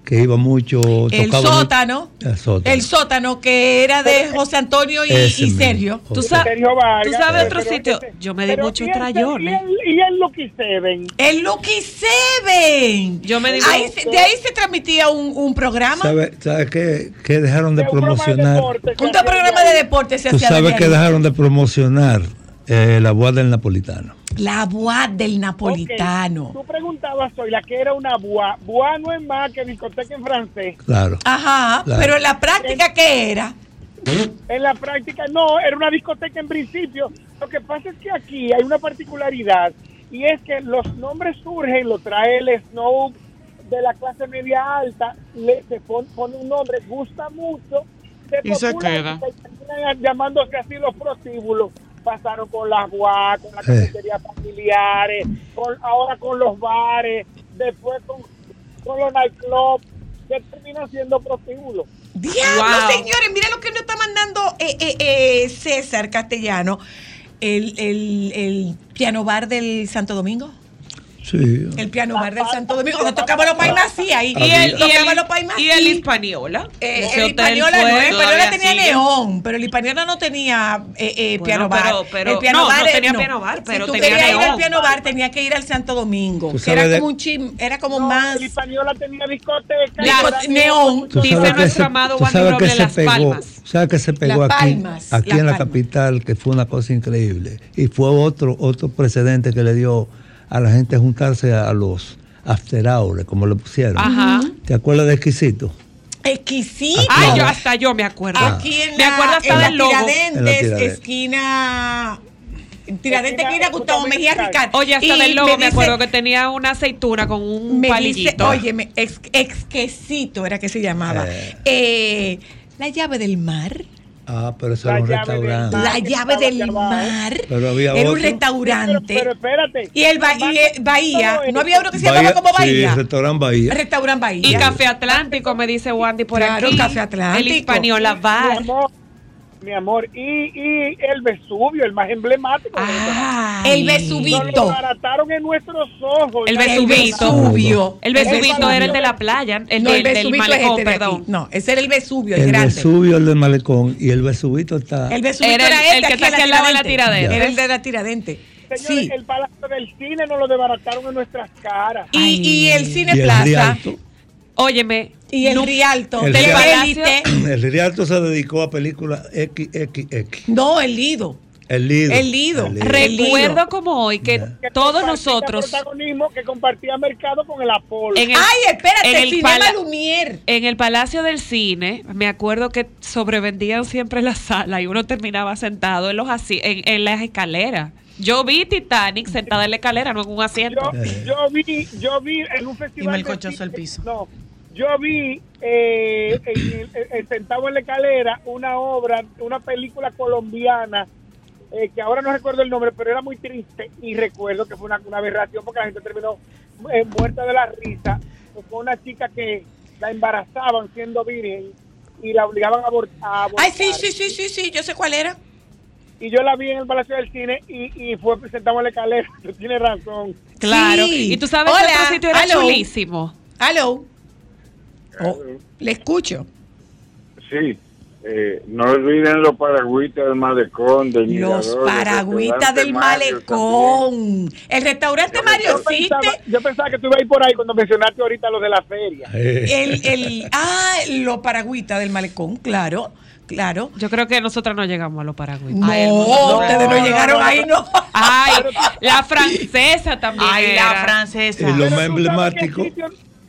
que iba mucho. El tocaba mucho- sótano. El sótano. El sótano que era de José Antonio y, y. Sergio. Tú sabes, Sergio Vargas. tú sabes otro Pero sitio. ese- Yo me di muchos y el- trayones. Y el, y el Lucky Seven. El Lucky Seven. Yo me di Ahí se- de ahí se transmitía un, un programa. ¿Sabes sabe qué, qué dejaron de De un programa de promocionar? deporte Un programa de deporte se Tú hacía sabes ahí. dejaron de promocionar eh, la boda del napolitano. La boa del napolitano. Tú preguntabas hoy la que era una boa. Boa no es más que discoteca en francés. Claro. Ajá, Claro. pero en la práctica, ¿qué era? En la práctica no, era una discoteca en principio. Lo que pasa es que aquí hay una particularidad y es que los nombres surgen, lo trae el Snow de la clase media alta, le, se pon- pone un nombre, gusta mucho, se Y se queda. y terminan llamándose así los prostíbulos. Pasaron con las guas, con las cafeterías familiares, con, ahora con los bares, después con, con los nightclubs, que terminan siendo prostíbulos. Diablo, Wow. señores, mira lo que nos está mandando eh, eh, eh, César Castellano. El, el, el piano bar del Santo Domingo. Sí. El piano bar del Santo Domingo. Cuando tocaba los paimasí ahí. Y el, y el, los paimasí. y el Hispaniola. Eh, el Hispaniola fue no, el Hispaniola tenía sigue. neón, pero el Hispaniola no tenía eh, eh, Bueno, piano bar. pero- pero- el piano no, bar no tenía piano bar, pero si tú tenía querías ir al piano bar, tenía que ir al Santo Domingo, que era como un chim, era como No, más el Hispaniola tenía discoteca. Era neón. Tú Dice sabes que nuestro se, amado Juan que Robles, Las pegó, Palmas. sabes que se pegó aquí, aquí en la capital, que fue una cosa increíble. Y fue otro, otro precedente que le dio a la gente juntarse a los after hours, como le pusieron. Ajá. ¿Te acuerdas de Exquisito? exquisito. Ay, yo hasta yo me acuerdo. Aquí en me la, acuerdo hasta en la del logo. En la Tiradentes, Tiradentes. esquina. Tiradentes, Esquina esquina Gustavo Mejía. Ricardo. Oye, hasta Y del logo me, dice- acuerdo que tenía una aceituna con un me palillito. oye, me- ex, exquisito era que se llamaba. Eh. Eh, la llave del mar. Ah, pero eso La era un restaurante. mar. La llave del mar. Pero había Era un restaurante. Pero, pero espérate. y el, ba- y el Bahía. No había uno que se Bahía- llamaba como Bahía. Sí, restaurante Bahía. Restaurante Bahía. y Café Atlántico, me dice Wandy por Claro, aquí. Café Atlántico. El Hispaniola Mi Bar. amor, mi amor. Y, y el Vesubio, el más emblemático. de Venezolana. El Vesubito. Nos lo barataron en nuestros ojos. El Vesubito. El Vesubito Vesubio. era el de la playa, el, no, del- el del Vesubito es malecón, este de aquí. perdón. No, ese era el Vesubio, el, El grande. Vesubio, el del malecón, y el Vesubito está... El Vesubito Era era, el- el este que está aquí al lado de la Tiradentes. Era el de la tiradente. Señores, Sí. el Palacio del Cine nos lo desbarataron en nuestras caras. Y, y el Cine Y el Plaza. Rialto. Óyeme. Y el no- Rialto. El del Rialto. El Rialto se dedicó a películas XXX. No, el Lido. El Lido. El Lido. El Lido. Recuerdo como hoy que todos nosotros protagonismo que compartía mercado con el Apolo. en el, Ay, espérate, en el Cinema pala- Lumière. en el Palacio del Cine, me acuerdo que sobrevendían siempre la sala y uno terminaba sentado en los asi- en, en las escaleras. Yo vi Titanic sentada en la escalera, no en un asiento. Yo, yo vi, yo vi en un festival. me el cine- al piso. No, yo vi eh, en el- eh, sentado en la escalera una obra, una película colombiana eh, que ahora no recuerdo el nombre, pero era muy triste y recuerdo que fue una, una aberración porque la gente terminó eh, muerta de la risa. Fue una chica que la embarazaban siendo virgen y la obligaban a, abor- a abortar. Ay, sí, sí, sí, sí, sí, yo sé cuál era. Y yo la vi en el Palacio del Cine y, y fue presentado en la escalera. Tú tienes razón. Claro. Sí. Y tú sabes Hola, que otro sitio era chulísimo. Aló. Oh, le escucho. Sí, eh, no olviden los paragüitas del malecón, del Los paragüitas del Mario malecón. El restaurante Mario Yo pensaba, yo pensaba que tú ibas a ir por ahí cuando mencionaste ahorita lo de la feria. El, el, ah, los paragüitas del malecón, claro, claro. Yo creo que nosotros no llegamos a los paragüitas. No, hermoso. ustedes no llegaron ahí, no. Ay, la francesa también. Ay, la francesa. Y lo más emblemático,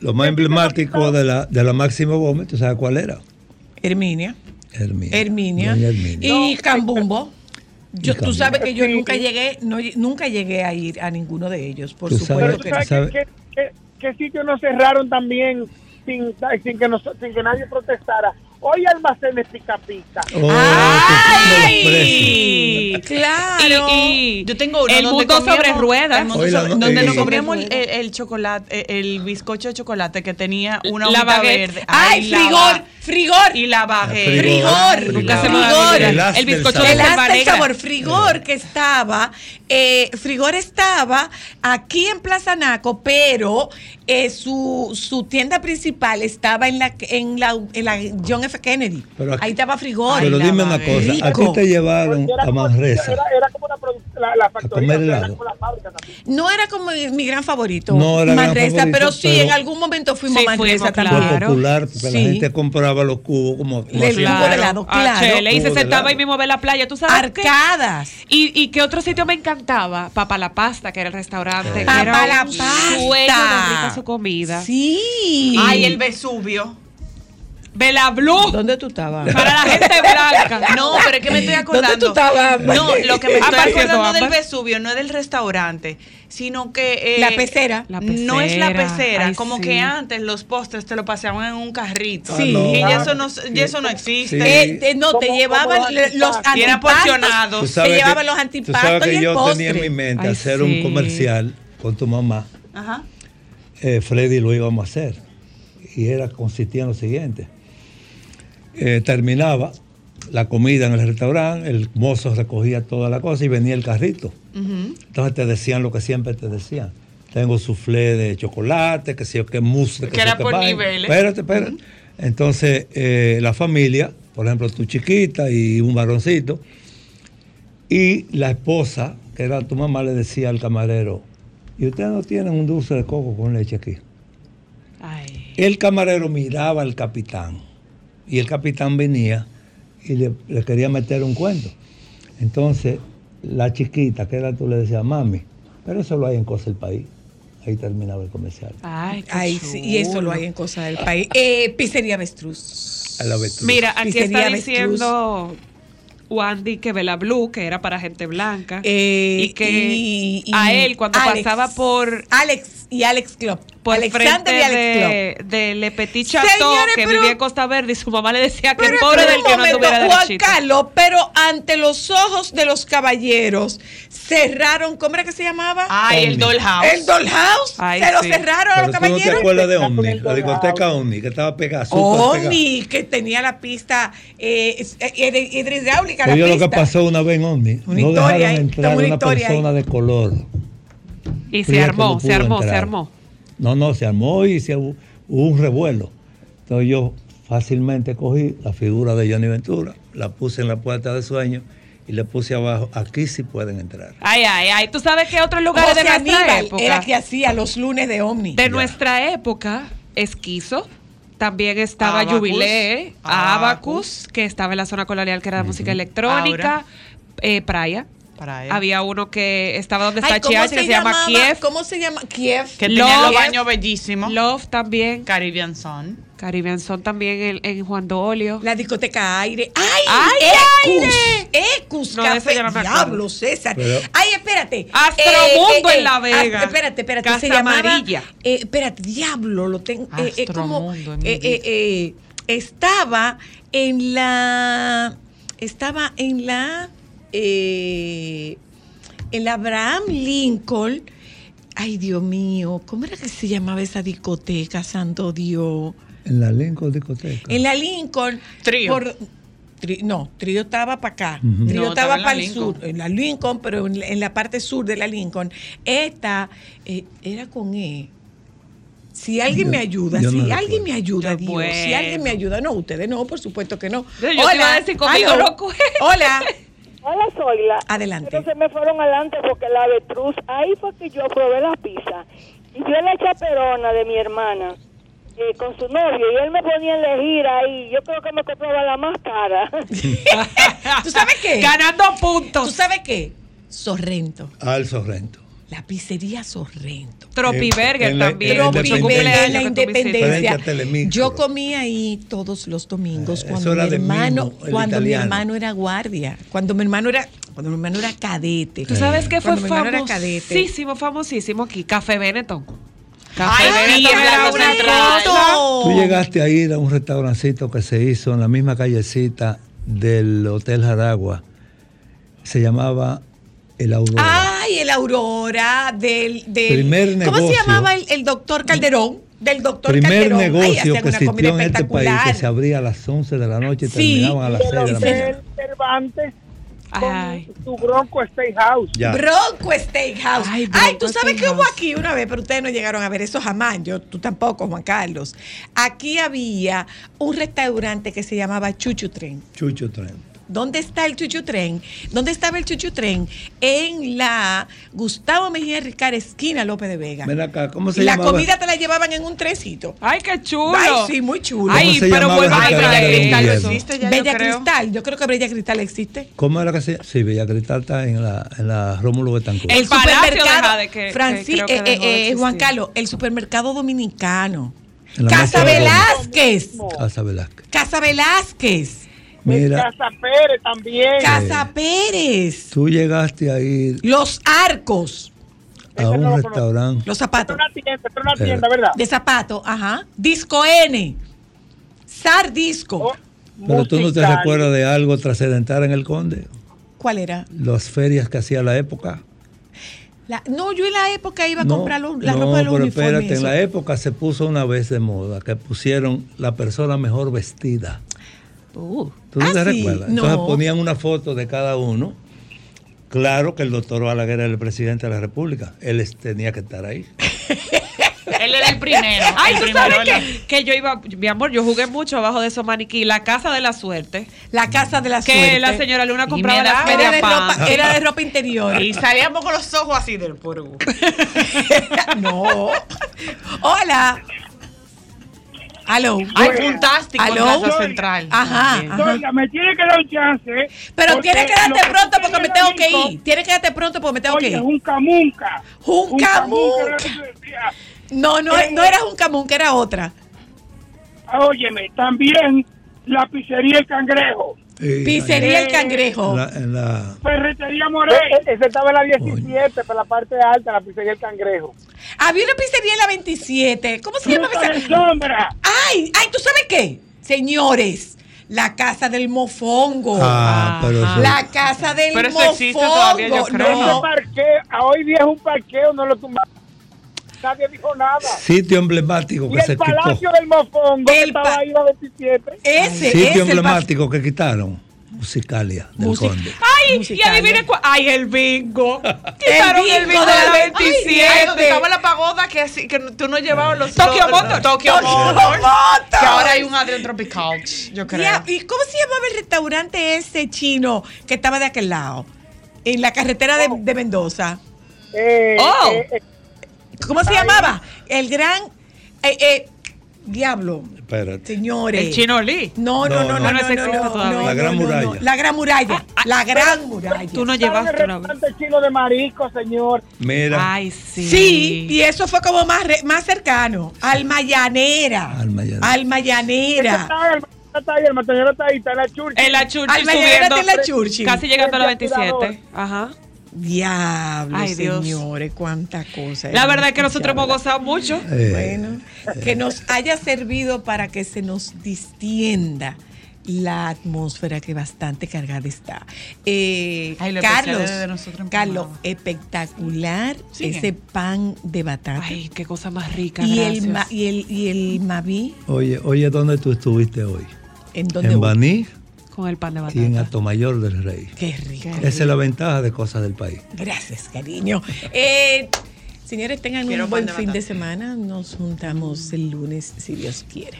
lo más emblemático de la, de la Máximo Gómez, ¿tú sabes cuál era? Herminia. Herminia. Herminia. Y Cambumbo. Yo, tú sabes que yo nunca llegué, no, nunca llegué a ir a ninguno de ellos, por Tú supuesto sabes- que ¿Tú no. sabes qué, qué- qué- qué sitios nos cerraron también sin, sin, que nos- sin que nadie protestara? Hoy almacenes pica pica. Oh, Ay, claro. Y, y Yo tengo uno el donde mundo sobre ruedas. el mundo Oye, la- sobre- donde eh, nos eh, comíamos el, el chocolate, eh, el bizcocho de chocolate que tenía una La baguette. verde. Ay, frigor, frigor. Y la baguette. Frigor, Nunca se me va. El El del bizcocho sabor. de El sabor, Frigor, que estaba, eh, Frigor estaba aquí en Plaza Naco, pero eh, su, su tienda principal estaba en la, en la, en la John F. Kennedy. Pero aquí- Ahí estaba Frigor. Pero dime una cosa, a ti te llevaron a Manresa. Era, era como una la, la factoría, era como la fábrica también. No era como mi, mi gran favorito, No era Manresa, favorito, pero sí, pero- en algún momento fuimos Sí, a Manresa también. Fue popular porque la gente compraba los cubos como, como de helado, Ah, claro. chele, y se sentaba ahí mismo a ver la playa. ¿Tú sabes qué? Arcadas. Y, y qué otro sitio me encantaba, Papa la Pasta, que era el restaurante. Papa era la Pasta. sueño de rica su comida. Sí. Ay, el Vesubio. Bella Blue. ¿Dónde tú estabas? Para la gente blanca. No, pero es que me estoy acordando. ¿Dónde tú estabas? No, lo que me estoy acordando del Vesubio no es del restaurante, sino que... eh, La pecera. La No es la pecera. Ay, como sí. que antes los postres te lo pasaban en un carrito. Sí. Y Ah, eso no, y eso no existe. Sí. Eh, te- no, te llevaban los antipastos. Y eran antipastos. porcionados. Tú sabes llevaban que- los antipastos y que el yo postre. tenía en mi mente Ay, hacer sí. un comercial con tu mamá. Ajá. eh, Freddy lo íbamos a hacer. Y era, consistía en lo siguiente. Eh, terminaba la comida en el restaurante, el mozo recogía toda la cosa y venía el carrito. Entonces te decían lo que siempre te decían. Tengo soufflé de chocolate, que sé yo, que mousse. Que era yo qué por niveles. Espérate, espérate. Entonces, eh, la familia, por ejemplo, tu chiquita y un varoncito, y la esposa, que era tu mamá, le decía al camarero, ¿y ustedes no tienen un dulce de coco con leche aquí? Ay. El camarero miraba al capitán y el capitán venía y le, le quería meter un cuento. Entonces, la chiquita, que era tú, le decía, mami, pero eso lo hay en Cosa del País. Ahí terminaba el comercial. Ay, qué Ay, sí, y eso lo hay en cosas del país. Eh, pizzería Avestruz. A la avestruz. Mira, aquí Pizzería está Avestruz. diciendo Wandy que Bella Blue, que era para gente blanca. Eh, y que y- y a él, cuando Alex. pasaba por. Alex, y Alex Club. Por Alexander frente y Alex Club. de, de Le Petit Chateau, Señores, que pero- vivía en Costa Verde y su mamá le decía que pobre del que no momento, tuviera Juan derechito. Carlos, pero ante los ojos de los caballeros cerraron, ¿cómo era que se llamaba? Ay, el. Dollhouse. El Dollhouse. Ay, se lo sí. cerraron a Pero los tú no te caballeros. acuerdas de Omni, la discoteca Omni, que estaba pegada. Omni, que tenía la pista eh, eh, hidr- hidráulica. la Oye, lo que pista. pasó una vez en Omni. Una no historia dejaron entrar una una historia ahí. persona de color. Y se armó, no se armó, se armó. No, no, se armó y se hubo un revuelo. Entonces yo fácilmente cogí la figura de Johnny Ventura, la puse en la puerta de sueño y le puse abajo, aquí sí pueden entrar. Ay, ay, ay. ¿Tú sabes qué otros lugares José de nuestra Aníbal época? era que hacía los lunes de Omni. De nuestra época, Esquizo. También estaba Abacus. Jubilé, Abacus, que estaba en la zona colonial, que era de música electrónica, eh, Praia. Para él. Había uno que estaba donde Ay, está ¿cómo Chiachi, que se llama? Kiev. ¿Cómo se llama? Kiev. Que tenía Love. los baños bellísimos. Love también. Caribbean Sun. Caribbean Son también en, en Juan Dolio. La discoteca Aire. ¡Ay! ¡Ay, ¡Ecus! Aire! ¡Ecus! No, café. no me acuerdo. Diablo, César. Pero- ¡Ay, espérate! Astromundo en La Vega. ah, espérate, espérate. se Casa llamaba, Amarilla. eh, espérate, diablo, lo tengo. eh, eh, como, Astromundo en mi eh, eh, eh, estaba en la. Estaba en la. Eh, en la Abraham Lincoln. Ay, Dios mío, ¿cómo era que se llamaba esa discoteca, santo Dios? En la Lincoln discoteca. En la Lincoln. Trío. por- tri- no, Trío estaba para acá. Trío No, estaba para el Lincoln. sur. En la Lincoln, pero en, la- en la parte sur de la Lincoln. Esta eh, era con E. Si alguien Yo- me ayuda, no si alguien me ayuda, Yo, Dios, si alguien me ayuda, no, ustedes no, por supuesto que no. Yo te iba a decir, conmigo aló. no cuenta. Hola, Hola, Zoila. adelante. Pero se me fueron adelante porque la avetruz, ahí fue que yo probé la pizza. Y yo la chaperona de mi hermana eh, con su novio y él me ponía a elegir ahí. Yo creo que me compraba la más cara. ¿Tú sabes qué? Ganando ¿Tú puntos. sabes qué? Sorrento. Al Sorrento. La pizzería Sorrento. Tropiberger también. en la mucho Independencia. en la independencia. Yo comía ahí todos los domingos Eh, cuando mi de hermano, Mimo, cuando mi hermano era guardia, cuando mi hermano era, cuando mi hermano era cadete. ¿Tú sabes qué fue Cuando mi hermano era cadete. famosísimo, famosísimo aquí? Café Benetton. Café Ay, Benetton era una. Tú llegaste a ir a un restaurancito que se hizo en la misma callecita del Hotel Jaragua. Se llamaba El Aurora. Ay, el Aurora del, del Primer ¿Cómo se negocio. llamaba el, el doctor Calderón? Del doctor Primer Calderón. Ay, negocio hacían que una comida existió en este país que espectacular. se abría a las 11 de la noche y Sí. terminaban a las 6 de la mañana. Cervantes Ay. con su Bronco Steakhouse. Ya. Bronco Steakhouse. Ay, Ay, Bronco tú sabes que hubo aquí una vez, pero ustedes no llegaron a ver eso jamás. Yo, tú tampoco, Juan Carlos. Aquí había un restaurante que se llamaba Chuchu Tren. Chucho Tren. ¿Dónde está el Chuchu Tren? ¿Dónde estaba el Chuchu Tren? En la Gustavo Mejía Ricard, esquina López de Vega. Ven acá, ¿cómo se Y la comida te la llevaban en un trencito. Ay, qué chulo. Ay, sí, muy chulo. Ay, ¿Cómo se pero vuelvan a Bella Cristal eso. existe ya, Bella yo creo. Cristal, yo creo que Bella Cristal existe. ¿Cómo era que se Sí, Bella Cristal está en la, en la Rómulo Betancourt. El supermercado, deja de que- Francis- que creo que eh, dejó de eh, eh, Juan. Carlos, el supermercado dominicano. Casa. Velázquez. Casa Velázquez. Casa Velázquez. Mira, Casa Pérez también. Casa Pérez. tú llegaste a ir Los arcos. a Ese no un lo restaurante. Los zapatos. una tienda, una Eh. tienda, ¿verdad? De zapatos, ajá. Disco N. Sar Disco. Oh, Pero tú no te recuerdas de algo trascendental en el Conde. ¿Cuál era? Las ferias que hacía la época. La- no, yo en la época iba a No, comprar lo- la no, ropa de los pero uniformes. espérate, en la época se puso una vez de moda que pusieron la persona mejor vestida. Uh. ¿Tú no Ah, te sí, recuerdas? no. Entonces ponían una foto de cada uno. Claro que el doctor Balaguer era el presidente de la República. Él es- tenía que estar ahí. Él era el primero. Ay, el tú primero sabes la- que, que yo iba, mi amor, yo jugué mucho abajo de esos maniquí, la casa de la suerte. La casa de la que suerte. la señora Luna compraba daba- era de, ropa, era de ropa interior. Y salíamos con los ojos así del polvo. no. Hola. Aló. Ay, fantástico en ¿Aló? Plaza Central. Ajá, también. ajá. Oiga, me tiene que dar un chance. ¿eh? Pero tienes que darte pronto porque me tengo que ir. Tienes que darte pronto porque me tengo que ir. Junca Munca. Junca Munca Munca. No, no, no era un camón, que era otra. Óyeme, también la pizzería El Cangrejo. Sí, Pizzería El Eh, Cangrejo. En la, en la- Ferretería Morel. E, Ese estaba en la 17, por la parte alta, la pizzería El Cangrejo. Había una pizzería en la 27. ¿Cómo se llama? De sombra. Ay, ay, ¿tú sabes qué? Señores, la casa del mofongo. Ah, pero eso- La casa del Pero eso mofongo. existe todavía, yo creo. Ese No, parqueo, a hoy día es un parqueo, no lo tumbaron. Nadie dijo nada. sitio emblemático Y que se el quitó. Palacio del Mofongo, que El estaba ahí la 27. ese, Sitio ese. el emblemático que quitaron. Musicalia del Music- Conde. Ay, y adivine cuál. Ay, el bingo. Quitaron el bingo bingo de la la- 27. Ay, donde estaba la pagoda que, así- que tú no llevabas los Tokyo Motors. Tokyo. Motors. Que ahora hay un Adrian Tropical, yo creo. Ya, ¿Y cómo se llamaba el restaurante ese chino que estaba de aquel lado? En la carretera de, de Mendoza. Eh, Oh. eh, eh, ¿Cómo se llamaba? El gran. eh, eh, diablo, Espérate. señores. El chino Lee. No, no, no, no, no, No, no no, no, La Gran no, no, Muralla. no. La gran muralla. La gran muralla. Tú no llevaste una vez. chino de marisco, señor. Mira, Ay, sí. Sí, y eso fue como más, re- más cercano. Almayanera. Almayanera. Almayanera. Está ahí, está ahí, el matadero está ahí, está en la churcha. En la Churchill Al mañana subiendo. está en la Churchill. Casi llegando a la Frente al 27. Ajá. Diablo, Ay, señores, cuánta cosa. La verdad es que nosotros hemos gozado mucho. eh, Bueno, que nos haya servido para que se nos distienda la atmósfera que bastante cargada está. Eh, Ay, Carlos, Carlos, espectacular Sigue. ese pan de batata. Ay, qué cosa más rica. y, el, gracias. y, el, y el maví, oye, oye, ¿dónde tú estuviste hoy? ¿en dónde En voy? Baní Con el pan de y batata. en Atomayor del Rey. Qué rico. Esa es la ventaja de cosas del país. Gracias, cariño. Eh, señores, tengan Quiero un buen de fin de semana. Nos juntamos el lunes, si Dios quiere.